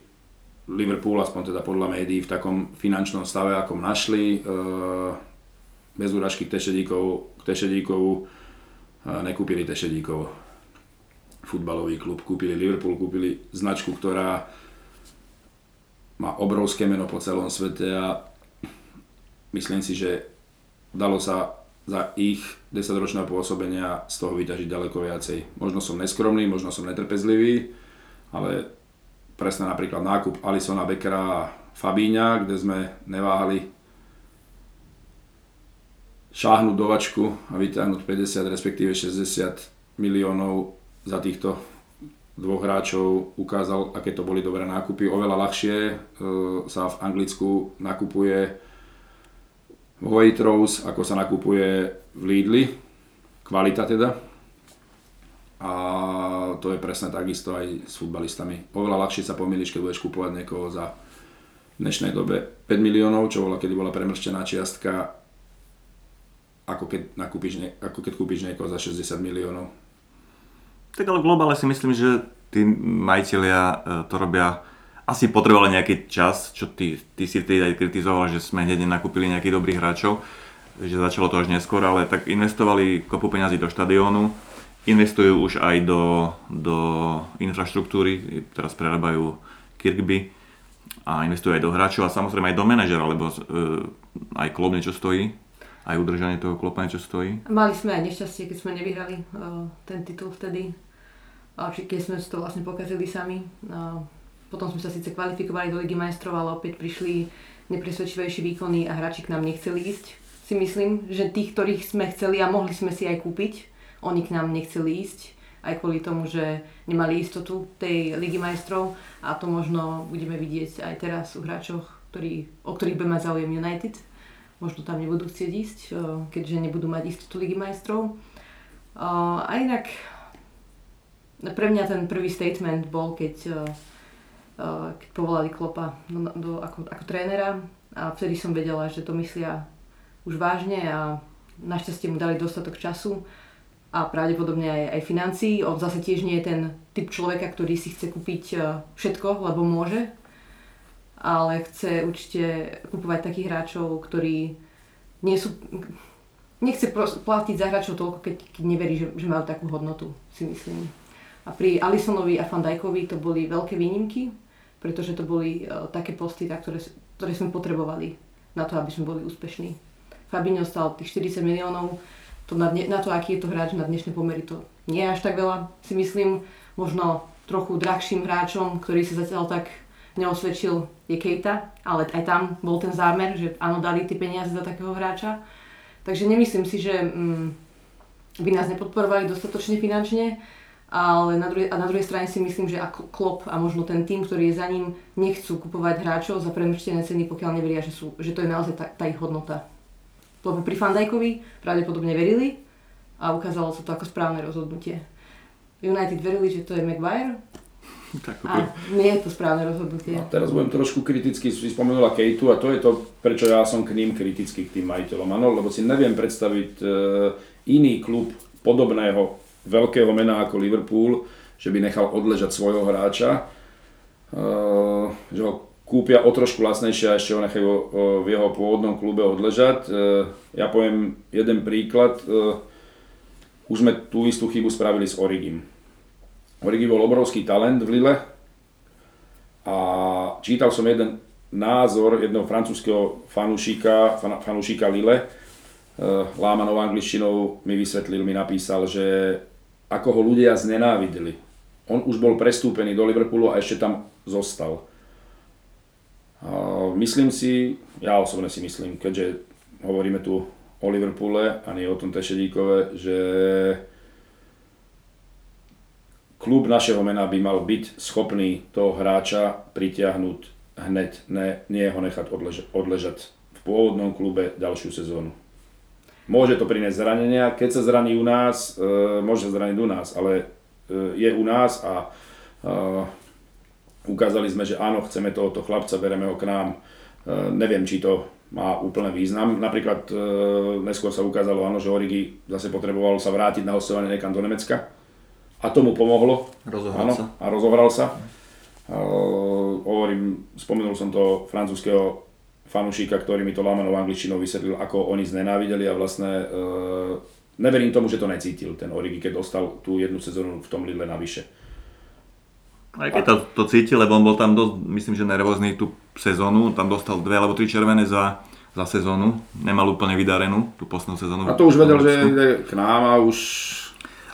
Liverpool, aspoň teda podľa médií, v takom finančnom stave, akom našli, e, bez úražky k Tešedíkov, k Tešedíkovu e, nekúpili Tešedíkov. Futbalový klub, kúpili Liverpool, kúpili značku, ktorá má obrovské meno po celom svete a myslím si, že dalo sa za ich 10-ročného pôsobenia z toho vyťažiť ďaleko viacej. Možno som neskromný, možno som netrpezlivý, ale presne napríklad nákup Alisona Beckera a Fabíňa, kde sme neváhali šáhnuť do vačku a vyťahnuť 50 respektíve 60 miliónov za týchto dvoch hráčov ukázal, aké to boli dobré nákupy. Oveľa ľahšie e, sa v Anglicku nakupuje v Waitrose, ako sa nakupuje v Lidli. Kvalita teda. A to je presne takisto aj s futbalistami. Oveľa ľahšie sa pomýliš, keď budeš kupovať niekoho za v dnešnej dobe 5 miliónov, čo bola, kedy bola premrštená čiastka, ako keď, nakúpiš, ako keď kúpiš niekoho za 60 miliónov tak ale v globále si myslím, že tí majiteľia e, to robia asi potrebovali nejaký čas, čo ty, ty si tedy aj kritizoval, že sme hneď nakúpili nejakých dobrých hráčov, že začalo to až neskôr, ale tak investovali kopu peňazí do štadiónu, investujú už aj do, do infraštruktúry, teraz prerábajú Kirkby a investujú aj do hráčov a samozrejme aj do manažera, lebo uh, aj klub niečo stojí, aj udržanie toho klopa niečo stojí? Mali sme aj nešťastie, keď sme nevyhrali uh, ten titul vtedy. A či keď sme to vlastne pokazili sami. Uh, potom sme sa síce kvalifikovali do Ligy majstrov, ale opäť prišli nepresvedčivejšie výkony a hráči k nám nechceli ísť. Si myslím, že tých, ktorých sme chceli a mohli sme si aj kúpiť, oni k nám nechceli ísť aj kvôli tomu, že nemali istotu tej Ligy majstrov a to možno budeme vidieť aj teraz u hráčoch, ktorí, o ktorých bude mať záujem United. Možno tam nebudú chcieť ísť, keďže nebudú mať istotu Ligy majstrov. A inak pre mňa ten prvý statement bol, keď, keď povolali Klopa do, do, ako, ako trénera a vtedy som vedela, že to myslia už vážne a našťastie mu dali dostatok času a pravdepodobne aj, aj financií. On zase tiež nie je ten typ človeka, ktorý si chce kúpiť všetko, lebo môže, ale chce určite kupovať takých hráčov, ktorí nie sú... Nechce platiť za hráčov toľko, keď, keď neverí, že, že majú takú hodnotu, si myslím. A pri Alisonovi a Fandajkovi to boli veľké výnimky, pretože to boli uh, také posty, tak, ktoré, ktoré sme potrebovali na to, aby sme boli úspešní. Fabinho stal tých 40 miliónov, to na, dne, na to, aký je to hráč na dnešné pomery, to nie je až tak veľa, si myslím. Možno trochu drahším hráčom, ktorý sa zatiaľ tak neosvedčil, je Kejta, ale aj tam bol ten zámer, že áno, dali tie peniaze za takého hráča. Takže nemyslím si, že mm, by nás nepodporovali dostatočne finančne, ale na druhej, a na druhej strane si myslím, že ako Klopp a možno ten tým, ktorý je za ním, nechcú kupovať hráčov za premrštené ceny, pokiaľ neveria, že, sú, že to je naozaj tá, tá ich hodnota lebo pri Fandajkovi pravdepodobne verili a ukázalo sa to ako správne rozhodnutie. United verili, že to je Maguire *laughs* a nie je to správne rozhodnutie. A teraz budem trošku kriticky, si spomenula Kejtu a to je to, prečo ja som k ním kritický, k tým majiteľom. Áno, lebo si neviem predstaviť e, iný klub podobného veľkého mena ako Liverpool, že by nechal odležať svojho hráča, e, že ho kúpia o trošku lacnejšie a ešte ho nechajú v jeho pôvodnom klube odležať. E, ja poviem jeden príklad. E, už sme tú istú chybu spravili s Origim. Origi bol obrovský talent v Lille a čítal som jeden názor jedného francúzského fanúšika, fanúšika Lille, e, lámanou angličtinou mi vysvetlil, mi napísal, že ako ho ľudia znenávideli. On už bol prestúpený do Liverpoolu a ešte tam zostal Myslím si, ja osobne si myslím, keďže hovoríme tu o Liverpoole a nie o tom Tešedíkove, že klub našeho mena by mal byť schopný toho hráča pritiahnuť hneď, ne, nie ho nechať odlež- odležať v pôvodnom klube ďalšiu sezónu. Môže to priniesť zranenia, keď sa zraní u nás, e, môže zraniť u nás, ale e, je u nás a e, Ukázali sme, že áno, chceme tohoto chlapca, bereme ho k nám. E, neviem, či to má úplný význam. Napríklad e, neskôr sa ukázalo, áno, že Origi zase potreboval sa vrátiť na hostovanie niekam do Nemecka. A tomu pomohlo. Rozohral áno, sa. A rozohral sa. E, hovorím, spomenul som to francúzského fanúšika, ktorý mi to lámanou angličtinou vysvetlil, ako oni znenávideli a vlastne e, neverím tomu, že to necítil ten Origi, keď dostal tú jednu sezónu v tom Lidle navyše. Aj keď to, to cítil, lebo on bol tam dosť, myslím, že nervózny tú sezónu, tam dostal dve alebo tri červené za, za sezónu, nemal úplne vydarenú tú poslednú sezónu. A to už vedel, že ide k nám a už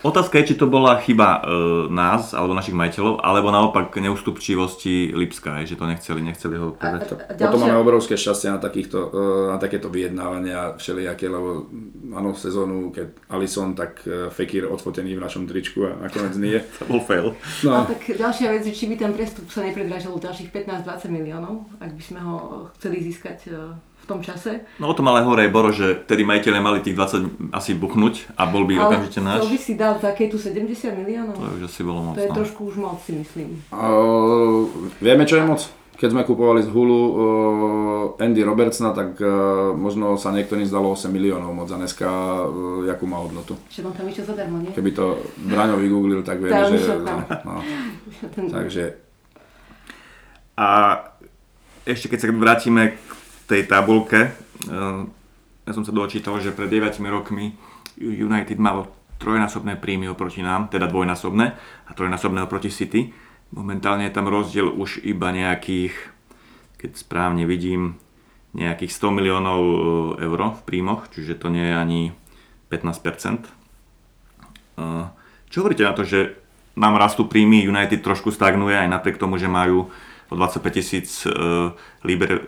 Otázka je, či to bola chyba e, nás alebo našich majiteľov, alebo naopak neústupčivosti Lipska, že to nechceli, nechceli ho povedať. ďalšia... Potom máme obrovské šťastie na, takýchto, e, na takéto vyjednávania všelijaké, lebo áno, sezónu, keď Alison, tak e, Fekir odfotený v našom tričku a nakoniec nie. *laughs* to bol fail. No. A tak ďalšia vec, či by ten prestup sa nepredražil ďalších 15-20 miliónov, ak by sme ho chceli získať e, v tom čase. No o tom ale hore je Boro, že tedy majiteľe mali tých 20 asi buchnúť a bol by ale okamžite náš. Ale by si dal také tu 70 miliónov? To už asi bolo moc. To je no. trošku už moc si myslím. Uh, vieme čo je moc? Keď sme kupovali z Hulu uh, Andy Robertsona, tak uh, možno sa niektorým zdalo 8 miliónov moc a dneska uh, jakú má hodnotu. Že on tam išiel zadarmo, nie? Keby to Braňo vygooglil, tak vieme, že... No, no. *laughs* Takže... A ešte keď sa vrátime k tej tabulke. Eh, ja som sa dočítal, že pred 9 rokmi United malo trojnásobné príjmy oproti nám, teda dvojnásobné a trojnásobné oproti City. Momentálne je tam rozdiel už iba nejakých, keď správne vidím, nejakých 100 miliónov eur v príjmoch, čiže to nie je ani 15%. Čo hovoríte na to, že nám rastú príjmy, United trošku stagnuje aj napriek tomu, že majú o 25 tisíc liber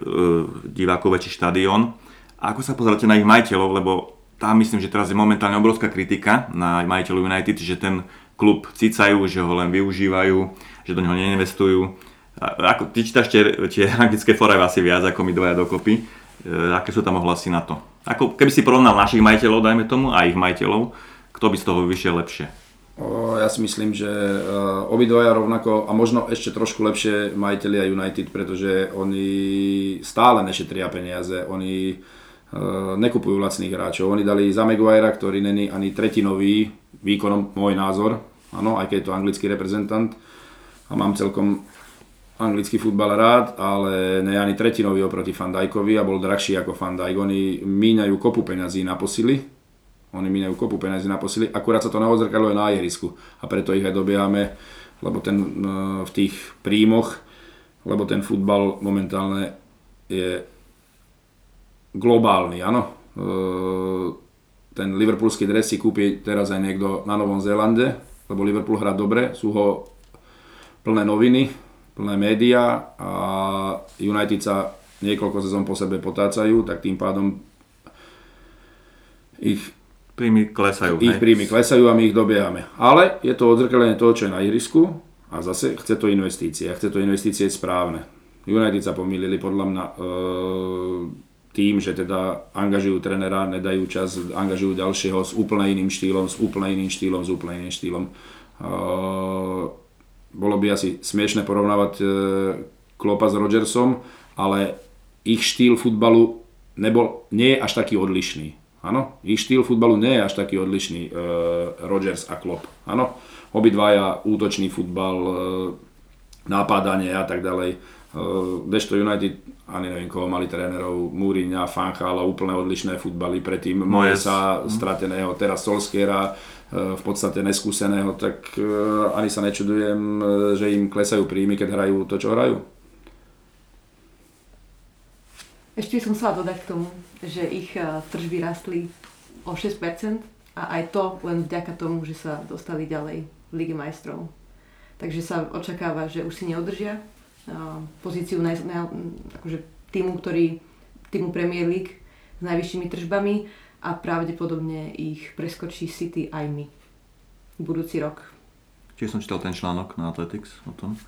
divákov väčší štadión. A ako sa pozeráte na ich majiteľov, lebo tam myslím, že teraz je momentálne obrovská kritika na majiteľov United, že ten klub cicajú, že ho len využívajú, že do neho neinvestujú. A, ako, ty čítaš tie, tie anglické fora asi viac ako my dvaja dokopy. E, aké sú tam ohlasy na to? Ako, keby si porovnal našich majiteľov, dajme tomu, a ich majiteľov, kto by z toho vyšiel lepšie? Ja si myslím, že uh, obidvaja rovnako a možno ešte trošku lepšie majiteľia United, pretože oni stále nešetria peniaze. Oni Eh, nekupujú lacných hráčov. Oni dali za Maguire, ktorý není ani tretinový výkonom, môj názor, áno, aj keď je to anglický reprezentant a mám celkom anglický futbal rád, ale ne ani tretinový oproti Van Dijkovi a bol drahší ako Van Dijk. Oni míňajú kopu peňazí na posily, oni míňajú kopu peňazí na posily, akurát sa to neodzrkadluje na ihrisku a preto ich aj dobiehame, lebo ten eh, v tých príjmoch, lebo ten futbal momentálne je globálny, áno. E, ten liverpoolský dres si kúpi teraz aj niekto na Novom Zélande, lebo Liverpool hrá dobre, sú ho plné noviny, plné médiá a United sa niekoľko sezón po sebe potácajú, tak tým pádom ich príjmy klesajú. Ich príjmy klesajú a my ich dobiehame. Ale je to odzrkadlenie toho, čo je na ihrisku a zase chce to investície. A chce to investície správne. United sa pomýlili podľa mňa e, tým, že teda angažujú trenera, nedajú čas, angažujú ďalšieho s úplne iným štýlom, s úplne iným štýlom, s úplne iným štýlom. Uh, bolo by asi smiešne porovnávať uh, Klopa s Rodgersom, ale ich štýl futbalu nebol, nie je až taký odlišný. Áno, ich štýl futbalu nie je až taký odlišný uh, Rodgers a Klopp. Áno, obidvaja útočný futbal, uh, nápadanie a tak ďalej. Uh, Dešto United, ani neviem koho mali trénerov, Múriňa, Fanchala, úplne odlišné futbaly, predtým. Moesa, strateného, teraz Solskiera, uh, v podstate neskúseného, tak uh, ani sa nečudujem, že im klesajú príjmy, keď hrajú to, čo hrajú. Ešte som chcela dodať k tomu, že ich tržby rastli o 6% a aj to len vďaka tomu, že sa dostali ďalej v Lige majstrov. Takže sa očakáva, že už si neodržia pozíciu naj, naj, akože týmu, ktorý, týmu Premier League s najvyššími tržbami a pravdepodobne ich preskočí City aj my budúci rok. Čiže som čítal ten článok na Athletics o tom.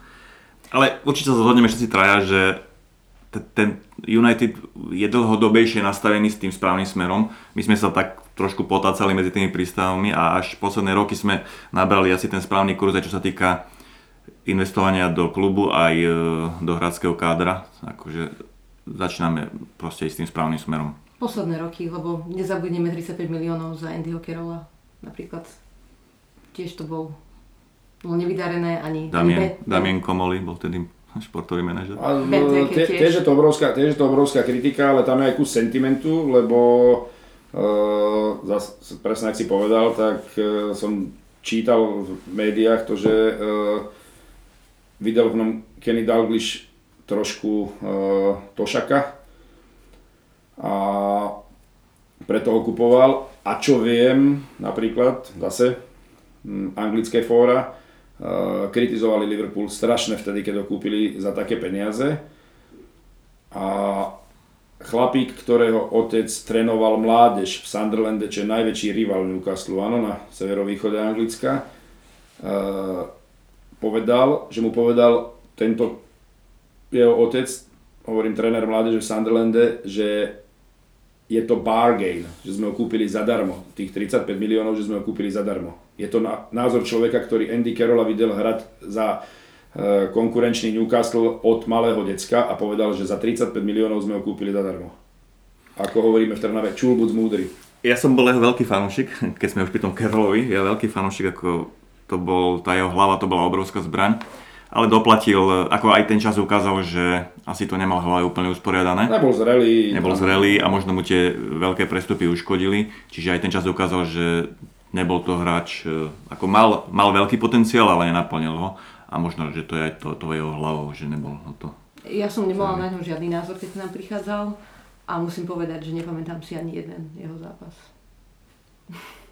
Ale určite sa zhodneme všetci traja, že ten United je dlhodobejšie nastavený s tým správnym smerom. My sme sa tak trošku potácali medzi tými prístavmi a až posledné roky sme nabrali asi ten správny kurz, čo sa týka investovania do klubu aj e, do hradského kádra. Akože začíname proste ísť tým správnym smerom. Posledné roky, lebo nezabudneme 35 miliónov za Andyho Kerola napríklad. Tiež to bol, bol nevydarené ani... Damien, Damien Komoli bol vtedy športový manažer. tiež, je to obrovská, tiež je to obrovská kritika, ale tam je aj kus sentimentu, lebo uh, zas, presne ak si povedal, tak uh, som čítal v médiách to, že uh, Videl v ňom Kenny Dalglish trošku e, Tošaka a preto ho kupoval. A čo viem, napríklad zase m, anglické fóra, e, kritizovali Liverpool strašne vtedy, keď ho kúpili za také peniaze. A chlapík, ktorého otec trénoval mládež v Sunderlande, čo je najväčší rival Newcastle, áno, na severovýchode Anglicka, e, povedal, že mu povedal tento jeho otec, hovorím tréner mládeže v Sunderlande, že je to bargain, že sme ho kúpili zadarmo. Tých 35 miliónov, že sme ho kúpili zadarmo. Je to názor človeka, ktorý Andy Carrolla videl hrať za e, konkurenčný Newcastle od malého decka a povedal, že za 35 miliónov sme ho kúpili zadarmo. Ako hovoríme v Trnave, čul buď múdry. Ja som bol jeho veľký fanúšik, keď sme už pri tom Carrollovi, ja veľký fanúšik ako to bol, tá jeho hlava to bola obrovská zbraň. Ale doplatil, ako aj ten čas ukázal, že asi to nemal hlave úplne usporiadané. Nebol zrelý. Nebol zrelý a možno mu tie veľké prestupy uškodili. Čiže aj ten čas ukázal, že nebol to hráč, e, ako mal, mal veľký potenciál, ale nenaplnil ho. A možno, že to je aj to, to jeho hlavou, že nebol to. Ja som nemala na ňom žiadny názor, keď nám prichádzal. a musím povedať, že nepamätám si ani jeden jeho zápas.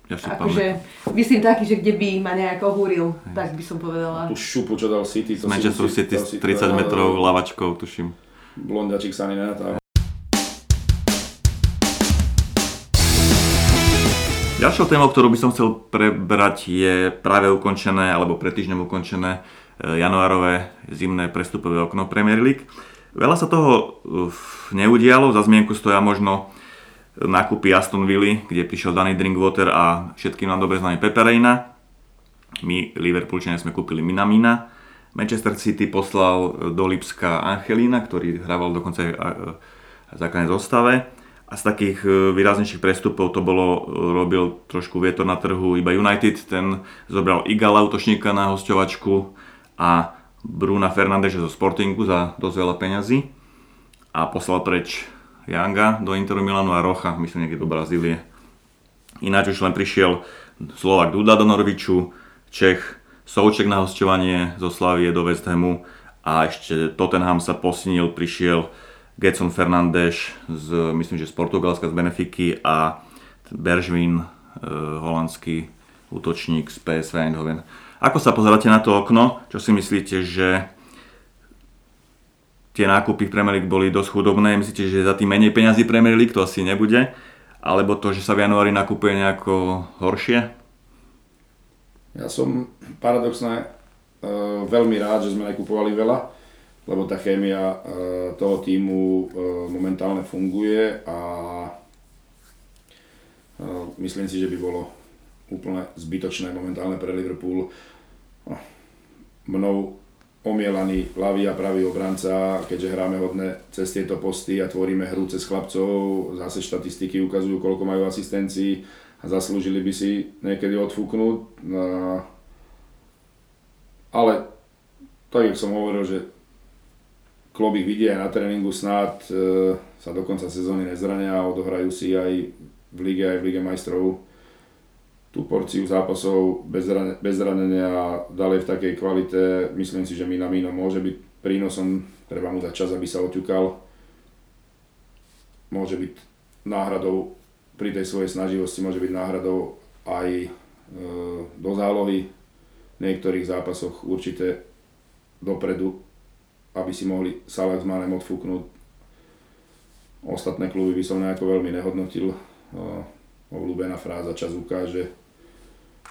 Ja si akože, myslím taký, že kde by ma nejak ohúril, tak by som povedala. Tú šupu, čo dal City, to Manchester City s 30 metrov lavačkou, tuším. Blondačik sa ani nenatáva. Ďalšou témou, ktorú by som chcel prebrať, je práve ukončené, alebo pred týždňom ukončené e, januárové zimné prestupové okno Premier League. Veľa sa toho e, neudialo, za zmienku stoja možno nákupy Aston Villa, kde prišiel Danny Drinkwater a všetkým nám dobre známy Peperejna. My, Liverpoolčania, sme kúpili Minamina. Manchester City poslal do Lipska Angelina, ktorý hrával dokonca aj v základnej zostave. A z takých e, výraznejších prestupov to bolo, e, robil trošku vietor na trhu iba United, ten zobral Igala, útočníka na hosťovačku a Bruna Fernandeša zo Sportingu za dosť veľa peňazí a poslal preč Yanga do Interu Milanu a Rocha, myslím niekde do Brazílie. Ináč už len prišiel Slovak Duda do Norviču, Čech Souček na hostovanie zo Slavie do West Hamu a ešte Tottenham sa posilnil, prišiel Getson Fernández z, myslím, že z Portugalska, z Benefiky a Beržvin, e, holandský útočník z PSV Eindhoven. Ako sa pozeráte na to okno? Čo si myslíte, že tie nákupy v Premier League boli dosť chudobné. Myslíte, že za tým menej peňazí Premier League to asi nebude? Alebo to, že sa v januári nakupuje nejako horšie? Ja som paradoxne uh, veľmi rád, že sme nekupovali veľa, lebo tá chémia uh, toho týmu uh, momentálne funguje a myslím si, že by bolo úplne zbytočné momentálne pre Liverpool mnou omielaný ľavý a pravý obranca, keďže hráme hodne cez tieto posty a tvoríme hru cez chlapcov, zase štatistiky ukazujú, koľko majú asistencií a zaslúžili by si niekedy odfúknúť. No, ale tak, jak som hovoril, že klobík vidí aj na tréningu, snad e, sa do konca sezóny nezrania a odohrajú si aj v lige, aj v lige majstrov tú porciu zápasov bez, rane, bez ranenia a ďalej v takej kvalite, myslím si, že Minamino môže byť prínosom, treba mu dať čas, aby sa oťukal. Môže byť náhradou, pri tej svojej snaživosti môže byť náhradou aj e, do zálohy v niektorých zápasoch určite dopredu, aby si mohli Salah s Manem odfúknúť. Ostatné kluby by som nejako veľmi nehodnotil. E, obľúbená fráza čas ukáže.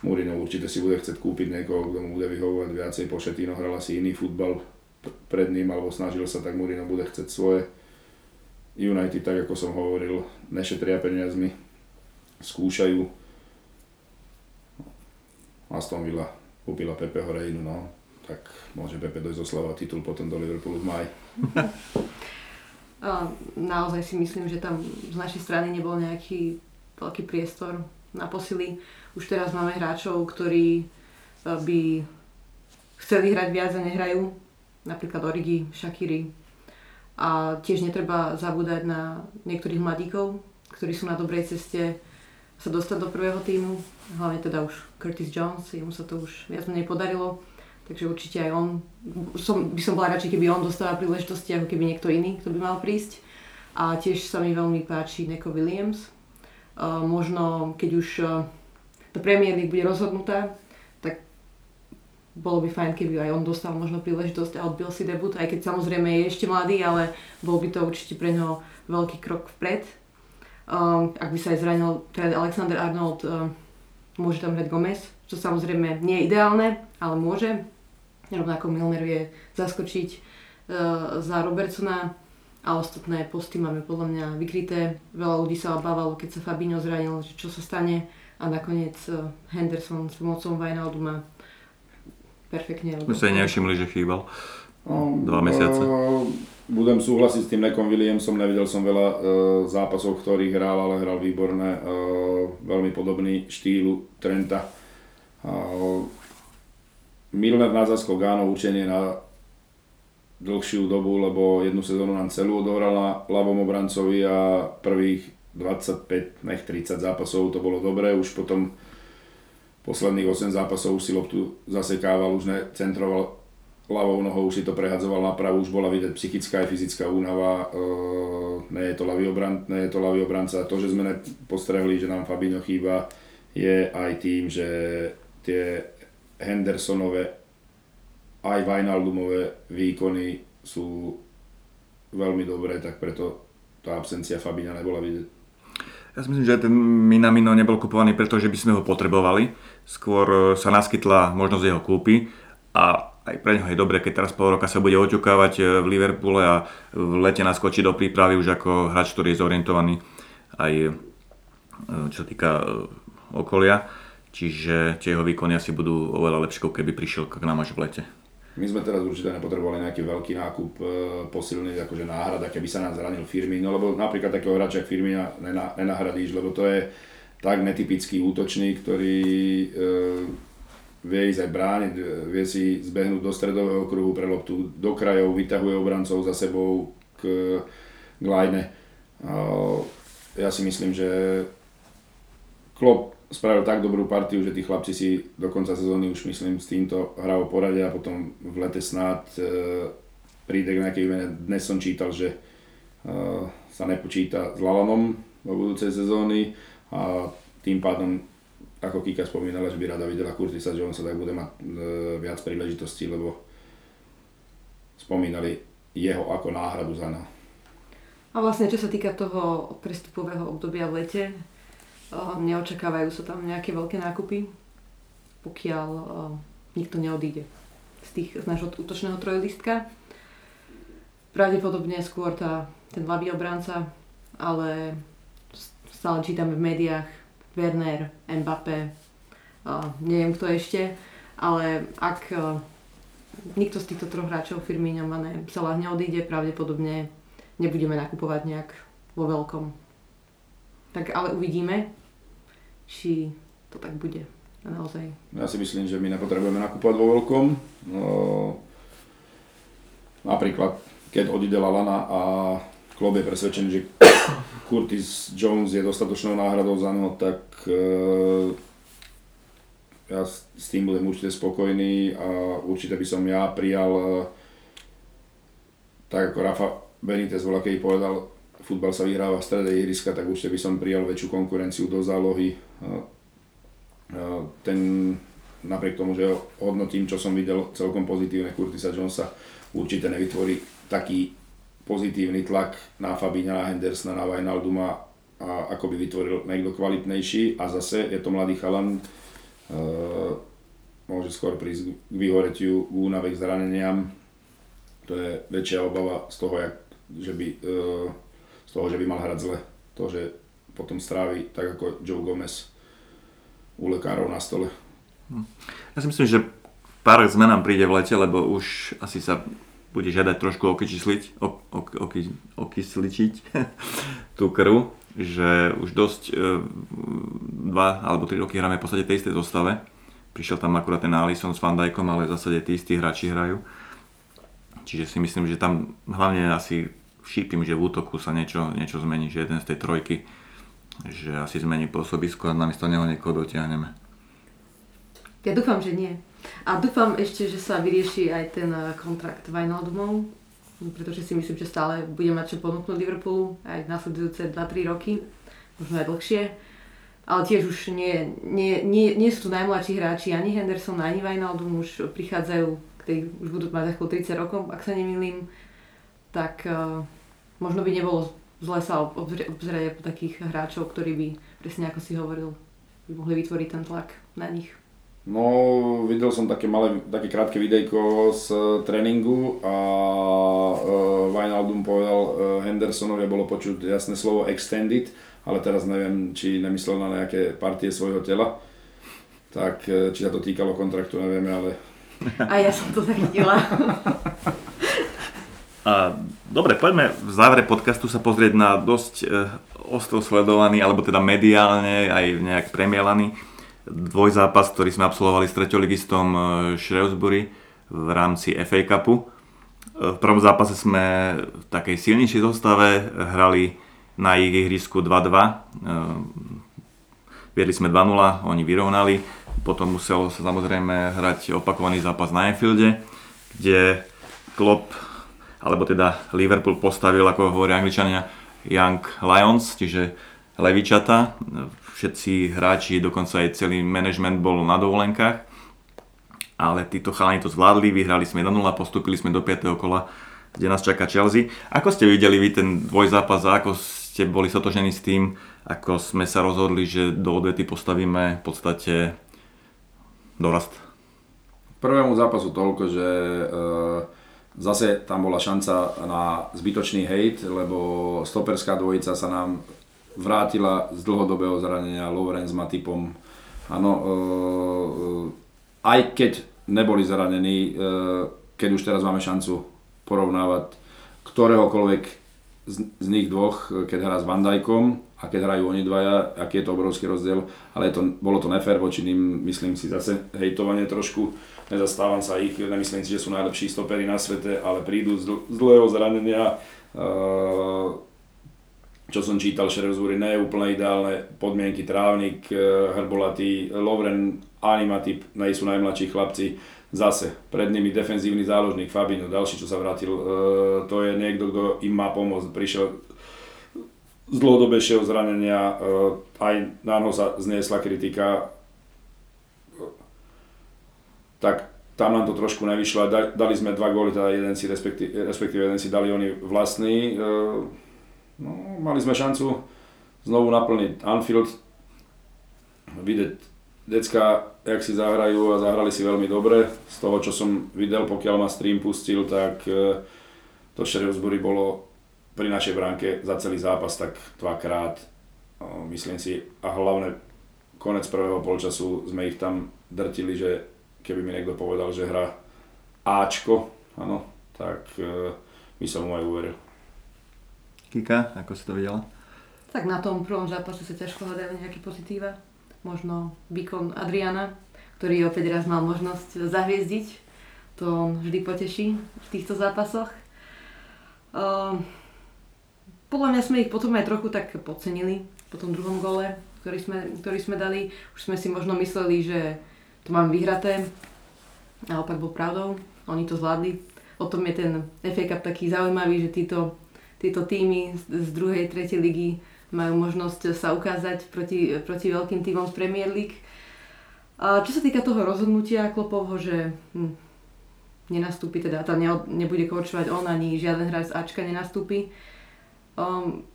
Mourinho určite si bude chcieť kúpiť niekoho, kto mu bude vyhovovať viacej. Pošetino hral asi iný futbal pred ním, alebo snažil sa, tak Mourinho bude chcieť svoje. United, tak ako som hovoril, nešetria peniazmi, skúšajú. Aston Villa kúpila Pepe Reinu, no, tak môže Pepe dojsť oslavovať titul potom do Liverpoolu v maji. *laughs* Naozaj si myslím, že tam z našej strany nebol nejaký veľký priestor na posily. Už teraz máme hráčov, ktorí e, by chceli hrať viac a nehrajú. Napríklad Origi, Shakiri. A tiež netreba zabúdať na niektorých mladíkov, ktorí sú na dobrej ceste sa dostať do prvého týmu. Hlavne teda už Curtis Jones, jemu sa to už viac menej podarilo. Takže určite aj on, som, by som bola radšej, keby on dostával príležitosti, ako keby niekto iný, kto by mal prísť. A tiež sa mi veľmi páči Neko Williams, možno keď už tá Premier League bude rozhodnutá, tak bolo by fajn, keby aj on dostal možno príležitosť a odbil si debut, aj keď samozrejme je ešte mladý, ale bol by to určite pre neho veľký krok vpred. Um, ak by sa aj zranil teda Alexander Arnold, um, môže tam hrať Gomez, čo samozrejme nie je ideálne, ale môže. Rovnako Milner vie zaskočiť uh, za Robertsona a ostatné posty máme podľa mňa vykryté. Veľa ľudí sa obávalo, keď sa Fabinho zranil, že čo sa stane a nakoniec eh, Henderson s pomocou Wijnalduma perfektne. My sa nevšimli, že chýbal. No, Dva mesiace. Uh, budem súhlasiť s tým Nekom Williamsom, nevidel som veľa uh, zápasov, ktorých hral, ale hral výborné. Uh, veľmi podobný štýlu Trenta. Uh, Milner na zaskok, áno, učenie na dlhšiu dobu, lebo jednu sezónu nám celú odohral na ľavom obrancovi a prvých 25, nech 30 zápasov to bolo dobré, už potom posledných 8 zápasov si loptu zasekával, už necentroval ľavou nohou si to prehadzoval na pravú, už bola vidieť psychická aj fyzická únava, uh, nie je to ľavý obran, obranca. To, že sme postrehli, že nám Fabinho chýba, je aj tým, že tie Hendersonové aj Wijnaldumové výkony sú veľmi dobré, tak preto tá absencia Fabina nebola vidieť. Ja si myslím, že ten Minamino nebol kupovaný preto, že by sme ho potrebovali. Skôr sa naskytla možnosť jeho kúpy a aj pre neho je dobre, keď teraz pol roka sa bude oťukávať e, v Liverpoole a v lete naskočí do prípravy už ako hráč, ktorý je zorientovaný aj e, čo týka e, okolia. Čiže tie jeho výkony asi budú oveľa lepšie, keby prišiel k nám až v lete. My sme teraz určite nepotrebovali nejaký veľký nákup posilný, akože náhrada, keby sa nám zranil firmy, no lebo napríklad takého hráča Firmina nenahradíš, lebo to je tak netypický útočník, ktorý vie ísť aj brániť, vie si zbehnúť do stredového kruhu pre loptu, do krajov, vyťahuje obrancov za sebou k, k. Ja si myslím, že Klopp spravil tak dobrú partiu, že tí chlapci si do konca sezóny už myslím s týmto hravo poradia a potom v lete snad e, príde k nejakej výmene. Dnes som čítal, že e, sa nepočíta s Lalanom vo budúcej sezóny a tým pádom ako Kika spomínala, že by rada videla Curtisa Jonesa, tak bude mať e, viac príležitostí, lebo spomínali jeho ako náhradu za na. A vlastne čo sa týka toho prestupového obdobia v lete, neočakávajú sa tam nejaké veľké nákupy, pokiaľ e, nikto neodíde z, tých, z nášho útočného trojlistka. Pravdepodobne skôr tá, ten ľavý obranca, ale stále čítame v médiách Werner, Mbappé, uh, neviem kto ešte, ale ak uh, nikto z týchto troch hráčov firmy Mané Salah neodíde, pravdepodobne nebudeme nakupovať nejak vo veľkom. Tak ale uvidíme, či to tak bude naozaj. Ja si myslím, že my nepotrebujeme nakupovať vo veľkom. No, napríklad, keď odíde Lalana a klub je presvedčený, že Curtis Jones je dostatočnou náhradou za neho, tak uh, ja s tým budem určite spokojný a určite by som ja prijal, uh, tak ako Rafa Benitez voľa, keď povedal, futbal sa vyhráva v strede ihriska, tak určite by som prijal väčšiu konkurenciu do zálohy. Uh, uh, ten, napriek tomu, že ho hodnotím, čo som videl celkom pozitívne Curtisa Jonesa, určite nevytvorí taký pozitívny tlak na Fabíňa, na Hendersona, na Wijnalduma a ako by vytvoril niekto kvalitnejší a zase je to mladý chalan, uh, môže skôr prísť k vyhoretiu, k únave, k zraneniam. To je väčšia obava z toho, jak, že by, z toho, že by mal hrať zle. To, že potom strávi, tak ako Joe Gomez u lekárov na stole. Hm. Ja si myslím, že pár zmenám príde v lete, lebo už asi sa bude žiadať trošku okysliť, ok, ok, ok, *laughs* tú krv, že už dosť e, dva alebo tri roky hráme v podstate tej istej zostave. Prišiel tam akurát ten Alisson s Van Dijkom, ale v zásade tí istí hráči hrajú. Čiže si myslím, že tam hlavne asi šípim, že v útoku sa niečo, niečo zmení, že jeden z tej trojky, že asi zmení pôsobisko a namiesto neho niekoho dotiahneme. Ja dúfam, že nie. A dúfam ešte, že sa vyrieši aj ten eh, kontrakt Wijnaldumov, pretože si myslím, že stále bude mať čo ponúknuť Liverpoolu aj nasledujúce 2-3 roky, možno aj dlhšie. Ale tiež už nie, nie, nie, nie sú tu najmladší hráči, ani Henderson, ani Wijnaldum už prichádzajú, ktorí už budú mať za 30 rokov, ak sa nemýlim, tak uh, možno by nebolo zle sa obzrieť po takých hráčov, ktorí by, presne ako si hovoril, by mohli vytvoriť ten tlak na nich. No, videl som také malé, také krátke videjko z uh, tréningu a uh, Wijnaldum povedal uh, Hendersonovi bolo počuť jasné slovo extended, ale teraz neviem, či nemyslel na nejaké partie svojho tela. Tak či sa to týkalo kontraktu, nevieme, ale... A ja som to zachytila. *laughs* Dobre, poďme v závere podcastu sa pozrieť na dosť uh, ostro sledovaný, alebo teda mediálne aj nejak premielaný dvojzápas, ktorý sme absolvovali s treťoligistom e, Shrewsbury v rámci FA Cupu. E, v prvom zápase sme v takej silnejšej zostave hrali na ich ihrisku 2-2. E, viedli sme 2-0, oni vyrovnali. Potom musel sa samozrejme hrať opakovaný zápas na Anfielde, kde Klopp, alebo teda Liverpool postavil, ako hovoria angličania, Young Lions, čiže levičata. Všetci hráči, dokonca aj celý management bol na dovolenkách. Ale títo chalani to zvládli, vyhrali sme 1-0, postupili sme do 5. kola, kde nás čaká Chelsea. Ako ste videli vy ten dvojzápas a ako ste boli sotožení s tým, ako sme sa rozhodli, že do odvety postavíme v podstate dorast? Prvému zápasu toľko, že e, zase tam bola šanca na zbytočný hejt, lebo stoperská dvojica sa nám vrátila z dlhodobého zranenia Lorenz s Matipom. Áno, e, aj keď neboli zranení, e, keď už teraz máme šancu porovnávať ktoréhokoľvek z, z nich dvoch, keď hrá s Van Dijkom a keď hrajú oni dvaja, aký je to obrovský rozdiel, ale to, bolo to nefér voči ním, myslím si zase hejtovanie trošku, nezastávam sa ich, nemyslím si, že sú najlepší stopery na svete, ale prídu z, z dlhého zranenia, uh, čo som čítal, Šerezúry nie je úplne ideálne. Podmienky, trávnik, uh, hrbolatý, Lovren, Animatip, nie sú najmladší chlapci, zase pred nimi defenzívny záložník Fabino, ďalší, čo sa vrátil, uh, to je niekto, kto im má pomôcť, prišiel z dlhodobejšieho zranenia, uh, aj na ňo sa zniesla kritika, tak tam nám to trošku nevyšlo, dali sme dva góly, teda jeden si respektíve, respektíve jeden si dali oni vlastný, uh, no, mali sme šancu znovu naplniť Anfield, vidieť decka, jak si zahrajú a zahrali si veľmi dobre. Z toho, čo som videl, pokiaľ ma stream pustil, tak to Shrewsbury bolo pri našej bránke za celý zápas tak dvakrát, myslím si, a hlavne konec prvého polčasu sme ich tam drtili, že keby mi niekto povedal, že hra Ačko, áno, tak e, by som mu aj uveril. Kika, ako si to videla? Tak na tom prvom zápase sa ťažko hľadajú nejaké pozitíva možno výkon Adriana, ktorý opäť raz mal možnosť zahviezdiť. To on vždy poteší v týchto zápasoch. Uh, podľa mňa sme ich potom aj trochu tak podcenili po tom druhom gole, ktorý sme, ktorý sme dali. Už sme si možno mysleli, že to máme vyhraté. Naopak bol pravdou. Oni to zvládli. O tom je ten FA Cup taký zaujímavý, že títo, títo týmy z, druhej, tretej ligy majú možnosť sa ukázať proti, proti veľkým týmom z Premier League. A čo sa týka toho rozhodnutia Klopovho, že hm, nenastúpi, teda tam ne, nebude koučovať on, ani žiaden hráč z Ačka nenastúpi. Um,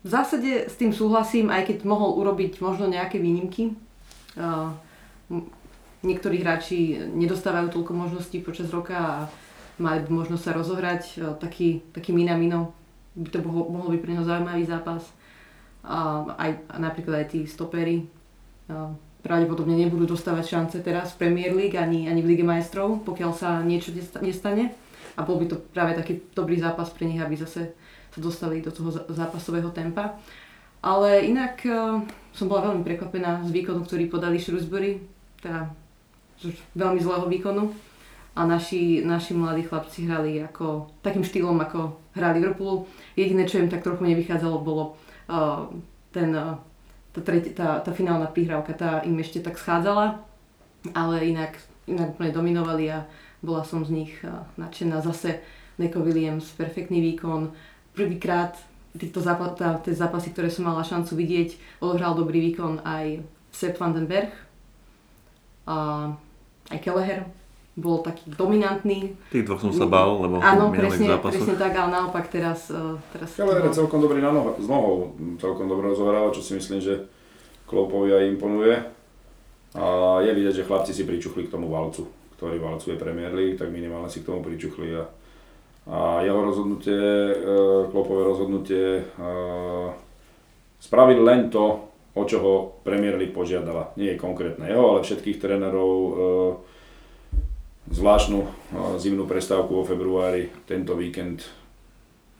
v zásade s tým súhlasím, aj keď mohol urobiť možno nejaké výnimky. Uh, niektorí hráči nedostávajú toľko možností počas roka a mali by možnosť sa rozohrať. Uh, taký, taký Minamino by to mohol, mohol byť pre neho zaujímavý zápas a aj napríklad aj tí stopery pravdepodobne nebudú dostávať šance teraz v Premier League ani, ani v Lige majstrov, pokiaľ sa niečo nestane. A bol by to práve taký dobrý zápas pre nich, aby zase dostali do toho zápasového tempa. Ale inak uh, som bola veľmi prekvapená z výkonu, ktorý podali Shrewsbury, teda veľmi zlého výkonu. A naši, naši mladí chlapci hrali ako, takým štýlom, ako hrali Liverpool. Jediné, čo im tak trochu nevychádzalo, bolo ten, tá, tretí, tá, tá finálna prihrávka, tá im ešte tak schádzala, ale inak, inak úplne dominovali a bola som z nich nadšená. Zase Neko Williams, perfektný výkon. Prvýkrát týchto zápas, tie zápasy, ktoré som mala šancu vidieť, odohral dobrý výkon aj Sepp van den Berg, a aj Kelleher, bol taký dominantný. Tých dvoch som sa bál, lebo Áno, presne, presne tak, ale naopak teraz... Uh, teraz Ale je celkom dobrý na noho, s nohou, celkom dobre rozohráva, čo si myslím, že Klopovi aj imponuje. A je vidieť, že chlapci si pričuchli k tomu valcu, ktorý valcuje Premier League, tak minimálne si k tomu pričuchli. A, a jeho rozhodnutie, uh, Klopové rozhodnutie uh, spraviť len to, o čo ho Premier League požiadala. Nie je konkrétne jeho, ale všetkých trénerov uh, zvláštnu zimnú prestávku vo februári. Tento víkend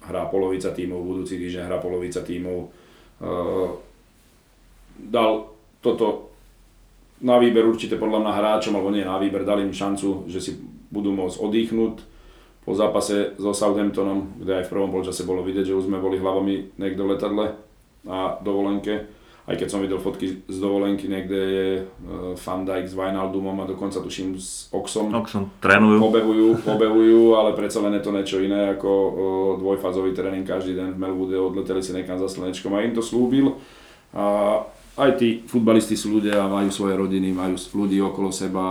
hrá polovica tímov, budúci týždeň hrá polovica tímov. Dal toto na výber určite podľa mňa hráčom, alebo nie na výber, dali im šancu, že si budú môcť oddychnúť po zápase so Southamptonom, kde aj v prvom polčase bolo vidieť, že už sme boli hlavami niekto letadle a dovolenke. aj keď som videl fotky z dovolenky, niekde je uh, Van Dijk s Wijnaldumom a dokonca tuším s Oxom. Oxom trénujú. Pobehujú, pobehujú, ale predsa len je to niečo iné ako uh, dvojfázový tréning každý deň v Melwoode, odleteli si nekam za slnečkom a im to slúbil. A aj tí futbalisti sú ľudia majú svoje rodiny, majú ľudí okolo seba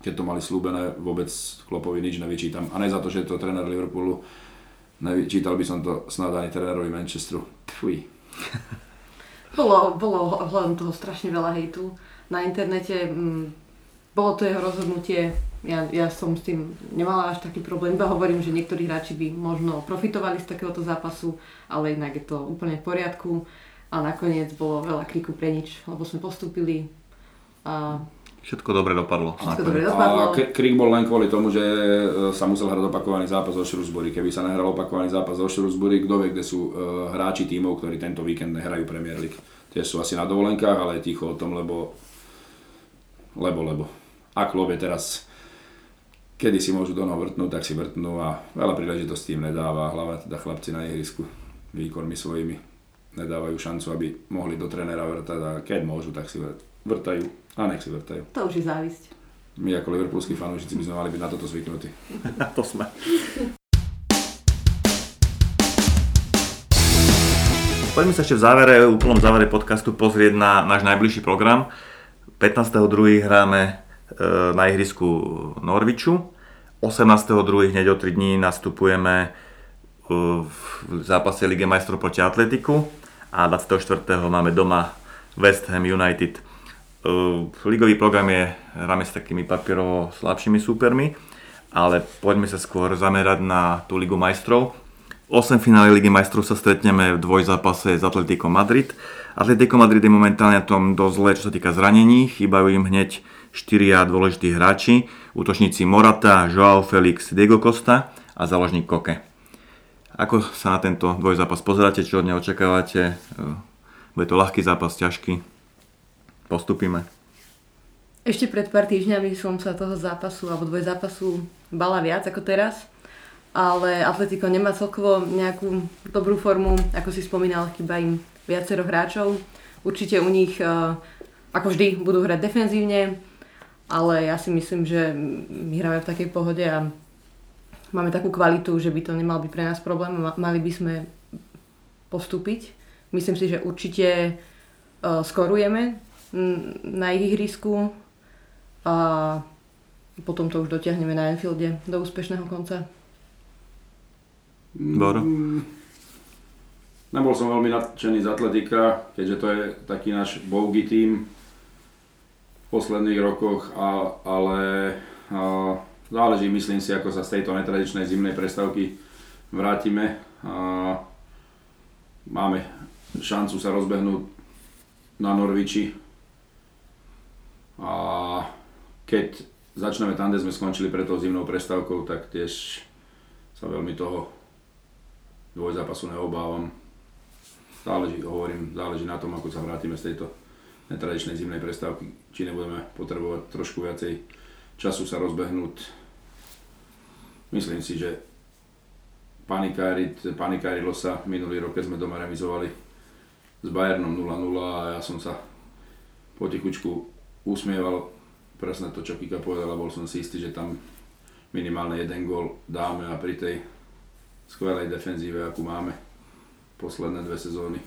keď to mali slúbené, vôbec Klopovi nič nevyčítam. A ne za to, že je to tréner Liverpoolu, nevyčítal by som to snad ani trénerovi Manchesteru. Fuj. *laughs* Bolo, bolo ohľadom toho strašne veľa hejtu na internete. Mm, bolo to jeho rozhodnutie, ja, ja som s tým nemala až taký problém, iba hovorím, že niektorí hráči by možno profitovali z takéhoto zápasu, ale inak je to úplne v poriadku a nakoniec bolo veľa kriku pre nič, lebo sme postúpili a Všetko dobre dopadlo. Všetko dobre dopadlo. A krik bol len kvôli tomu, že e, sa musel hrať opakovaný zápas zo Shrewsbury. Keby sa nehral opakovaný zápas zo Shrewsbury, kto vie, kde sú uh, hráči tímov, ktorí tento víkend nehrajú Premier League. Tie sú asi na dovolenkách, ale ticho o tom, lebo... Lebo, lebo. Ak je teraz kedy si môžu do noho vrtnúť, tak si vrtnú a veľa príležitostí im nedáva, hlavne teda chlapci na ihrisku výkonmi svojimi nedávajú šancu, aby mohli do trénera vrtať a keď môžu, tak si vrtajú a nech si vrtajú. To už je závisť. My ako liverpoolskí fanúšici by sme mali byť na toto zvyknutí. *laughs* to sme. Poďme sa ešte v závere, v úplnom závere podcastu pozrieť na náš najbližší program. 15.2. hráme e, na ihrisku Norviču. 18.2. hneď o 3 dní nastupujeme e, v zápase Lige majstrov proti Atletiku a 24. máme doma West Ham United. Uh, ligový program je, hráme s takými papierovo slabšími súpermi, ale poďme sa skôr zamerať na tú Ligu majstrov. 8 finále Ligy majstrov sa stretneme v dvojzápase s Atletico Madrid. Atletico Madrid je momentálne na tom dosť zle, čo sa týka zranení. Chýbajú im hneď 4 dôležití hráči. Útočníci Morata, Joao Felix, Diego Costa a záložník Koke. Ako sa na tento dvojzápas pozeráte, čo od neho očakávate? Bude to ľahký zápas, ťažký? Postupíme. Ešte pred pár týždňami som sa toho zápasu alebo dvoj zápasu bala viac ako teraz, ale Atletico nemá celkovo nejakú dobrú formu, ako si spomínal, chýba im viacero hráčov. Určite u nich, eh, ako vždy, budú hrať defenzívne, ale ja si myslím, že my hráme v takej pohode a máme takú kvalitu, že by to nemal byť pre nás problém. Mali by sme postúpiť. Myslím si, že určite uh, skorujeme na ich ihrisku a potom to už dotiahneme na Enfielde do úspešného konca. Bor? Mm, nebol som veľmi nadšený z Atletika, keďže to je taký náš bougie tým v posledných rokoch, a, ale a, záleží, myslím si, ako sa z tejto netradičnej zimnej prestávky vrátime. A, máme šancu sa rozbehnúť na Norviči a keď začneme tam, kde sme skončili pred tou zimnou prestávkou, tak tiež sa veľmi toho dvojzápasu neobávam. Záleží, hovorím, záleží na tom, ako sa vrátime z tejto netradičnej zimnej prestávky, či nebudeme potrebovať trošku viacej času sa rozbehnúť. Myslím si, že panikárilo sa minulý rok, keď sme doma remizovali s Bayernom 0-0 a ja som sa potichučku usmieval presne to, čo Kika povedala, bol som si istý, že tam minimálne jeden gól dáme a pri tej skvelej defenzíve, akú máme posledné dve sezóny,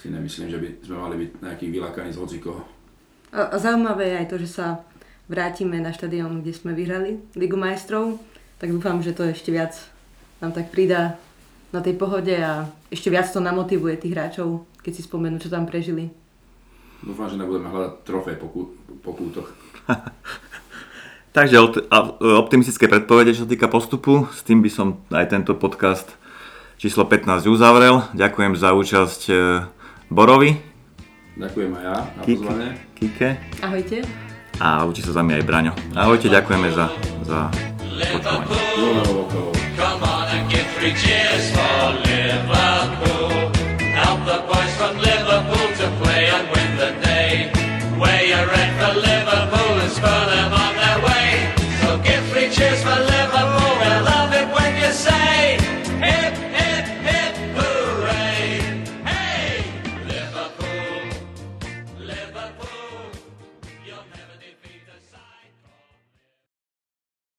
si nemyslím, že by sme mali byť nejaký vylakaní z hocikoho. Zaujímavé je aj to, že sa vrátime na štadión, kde sme vyhrali Ligu majstrov, tak dúfam, že to ešte viac nám tak pridá na tej pohode a ešte viac to namotivuje tých hráčov, keď si spomenú, čo tam prežili. Dúfam, že nebudeme hľadať trofej po, kú, po kútoch. *laughs* Takže optimistické predpovede, čo sa týka postupu. S tým by som aj tento podcast číslo 15 uzavrel. Ďakujem za účasť e, Borovi. Ďakujem aj ja na Kike, pozvanie. Kike. Ahojte. A učí sa za mňa aj Braňo. Ahojte, ďakujeme za, za počúvanie. Come on and give three cheers for Liverpool.